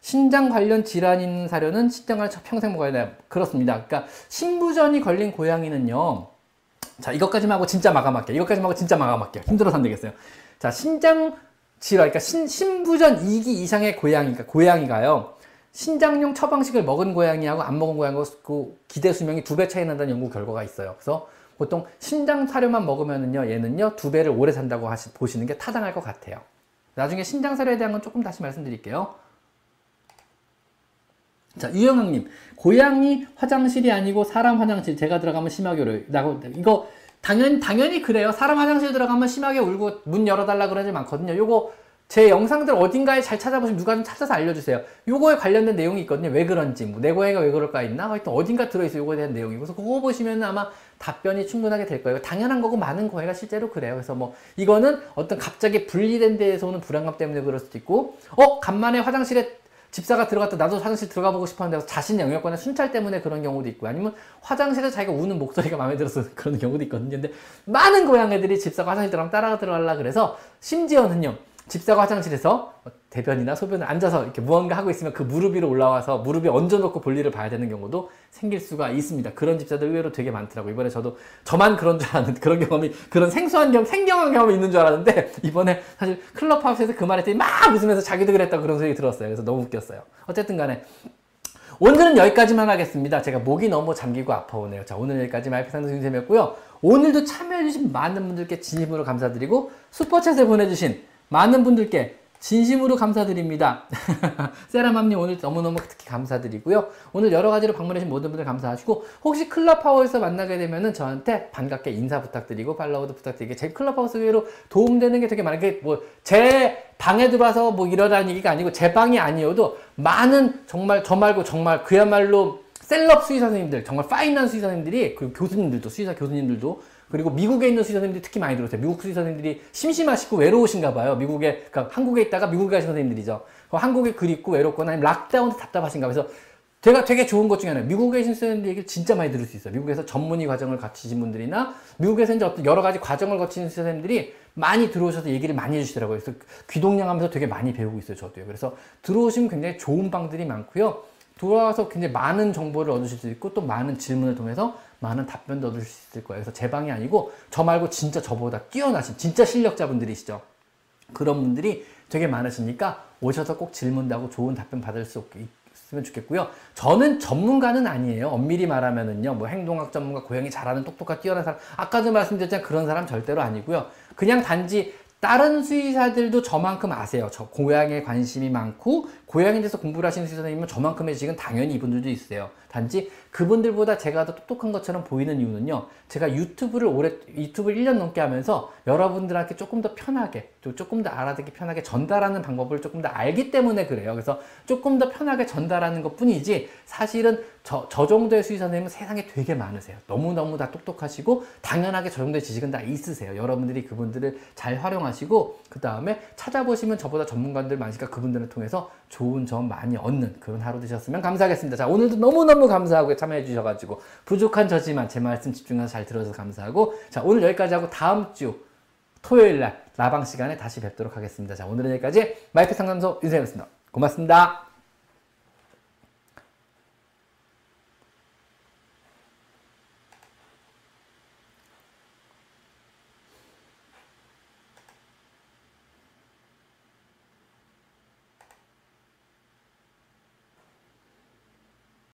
신장 관련 질환 있는 사료는 신장을 평생 먹어야 돼요. 그렇습니다. 그러니까 신부전이 걸린 고양이는요. 자, 이것까지만 하고 진짜 마감할게요. 이것까지만 하고 진짜 마감할게요. 힘들어서 안 되겠어요. 자, 신장 질환, 그러니까 신, 신부전 2기 이상의 고양이, 그러니까 고양이가요. 신장용 처방식을 먹은 고양이하고 안 먹은 고양이하고 그 기대 수명이 두 배 차이 난다는 연구 결과가 있어요. 그래서 보통 신장 사료만 먹으면은요, 얘는요, 두 배를 오래 산다고 하시, 보시는 게 타당할 것 같아요. 나중에 신장 사료에 대한 건 조금 다시 말씀드릴게요. 자, 유영학님, 고양이 화장실이 아니고 사람 화장실 제가 들어가면 심하게 울어요. 라고 이거 당연 당연히 그래요. 사람 화장실 들어가면 심하게 울고 문 열어달라 그런 애 많거든요. 요거 제 영상들 어딘가에 잘 찾아보시면 누가 좀 찾아서 알려주세요. 요거에 관련된 내용이 있거든요. 왜 그런지, 뭐, 내 고양이가 왜 그럴까 있나? 하여튼 어딘가 들어있어요. 요거에 대한 내용이. 그래서 그거 보시면 아마 답변이 충분하게 될 거예요. 당연한 거고 많은 고양이가 실제로 그래요. 그래서 뭐, 이거는 어떤 갑자기 분리된 데에서 오는 불안감 때문에 그럴 수도 있고, 어, 간만에 화장실에 집사가 들어갔다 나도 화장실 들어가 보고 싶었는데 자신 영역권의 순찰 때문에 그런 경우도 있고 아니면 화장실에 자기가 우는 목소리가 마음에 들어서 그런 경우도 있거든요. 근데 많은 고양이들이 집사가 화장실 들어가면 따라 들어가려 그래서 심지어는요. 집사가 화장실에서 대변이나 소변을 앉아서 이렇게 무언가 하고 있으면 그 무릎 위로 올라와서 무릎에 얹어놓고 볼일을 봐야 되는 경우도 생길 수가 있습니다. 그런 집사들 의외로 되게 많더라고요. 이번에 저도 저만 그런 줄 알았는데 그런 경험이 그런 생소한 경험, 생경한 경험이 있는 줄 알았는데 이번에 사실 클럽하우스에서 그 말했더니 막 웃으면서 자기도 그랬다고 그런 소리 들었어요. 그래서 너무 웃겼어요. 어쨌든 간에 오늘은 여기까지만 하겠습니다. 제가 목이 너무 잠기고 아파오네요. 자, 오늘 여기까지 마이피상도 윤쌤이었고요. 오늘도 참여해주신 많은 분들께 진심으로 감사드리고 슈퍼챗을 보내주신 많은 분들께 진심으로 감사드립니다. 세라맘님 오늘 너무너무 특히 감사드리고요. 오늘 여러 가지로 방문해주신 모든 분들 감사하시고 혹시 클럽하우스에서 만나게 되면은 저한테 반갑게 인사 부탁드리고 팔로우도 부탁드리게 제 클럽하우스 외로 도움되는 게 되게 많아요. 그게 뭐 제 방에 들어와서 뭐 이러라는 얘기가 아니고 제 방이 아니어도 많은 정말 저 말고 정말 그야말로 셀럽 수의사 선생님들 정말 파인한 수의사 선생님들이 그리고 교수님들도 수의사 교수님들도 그리고 미국에 있는 수의사 선생님들이 특히 많이 들어오세요. 미국 수의사 선생님들이 심심하시고 외로우신가 봐요. 미국에 그러니까 한국에 있다가 미국에 가신 선생님들이죠. 한국에 그립고 외롭거나 아니면 락다운도 답답하신가. 그래서 제가 되게 좋은 것 중에 하나예요. 미국에 계신 선생님들 얘기를 진짜 많이 들을 수 있어요. 미국에서 전문의 과정을 거치신 분들이나 미국에서 이제 어떤 여러 가지 과정을 거치는 선생님들이 많이 들어오셔서 얘기를 많이 해주시더라고요. 그래서 귀동냥 하면서 되게 많이 배우고 있어요. 저도요. 그래서 들어오시면 굉장히 좋은 방들이 많고요. 돌아와서 굉장히 많은 정보를 얻으실 수 있고 또 많은 질문을 통해서 많은 답변도 얻으실 수 있을 거예요. 그래서 제 방이 아니고 저 말고 진짜 저보다 뛰어나신 진짜 실력자분들이시죠. 그런 분들이 되게 많으시니까 오셔서 꼭 질문도 하고 좋은 답변 받을 수 있으면 좋겠고요. 저는 전문가는 아니에요. 엄밀히 말하면은요. 뭐 행동학 전문가, 고양이 잘하는 똑똑한 뛰어난 사람. 아까도 말씀드렸지만 그런 사람 절대로 아니고요. 그냥 단지 다른 수의사들도 저만큼 아세요. 저 고양이에 관심이 많고 고양이에 대해서 공부를 하시는 수의사 선생님은 저만큼의 지식은 당연히 이분들도 있어요. 단지 그분들보다 제가 더 똑똑한 것처럼 보이는 이유는요. 제가 유튜브를 오래 유튜브를 1년 넘게 하면서 여러분들한테 조금 더 편하게 또 조금 더 알아듣기 편하게 전달하는 방법을 조금 더 알기 때문에 그래요. 그래서 조금 더 편하게 전달하는 것뿐이지 사실은 저, 저 정도의 수의사 선생님은 세상에 되게 많으세요. 너무너무 다 똑똑하시고 당연하게 저 정도의 지식은 다 있으세요. 여러분들이 그분들을 잘 활용하시고 그 다음에 찾아보시면 저보다 전문가들 많으니까 그분들을 통해서 좋은 점 많이 얻는 그런 하루 되셨으면 감사하겠습니다. 자, 오늘도 너무너무 감사하고 참여해 주셔가지고 부족한 저지만 제 말씀 집중해서 잘 들어줘서 감사하고 자, 오늘 여기까지 하고 다음 주 토요일 날 라방 시간에 다시 뵙도록 하겠습니다. 자, 오늘은 여기까지 마이크 상담소 윤세였습니다. 고맙습니다.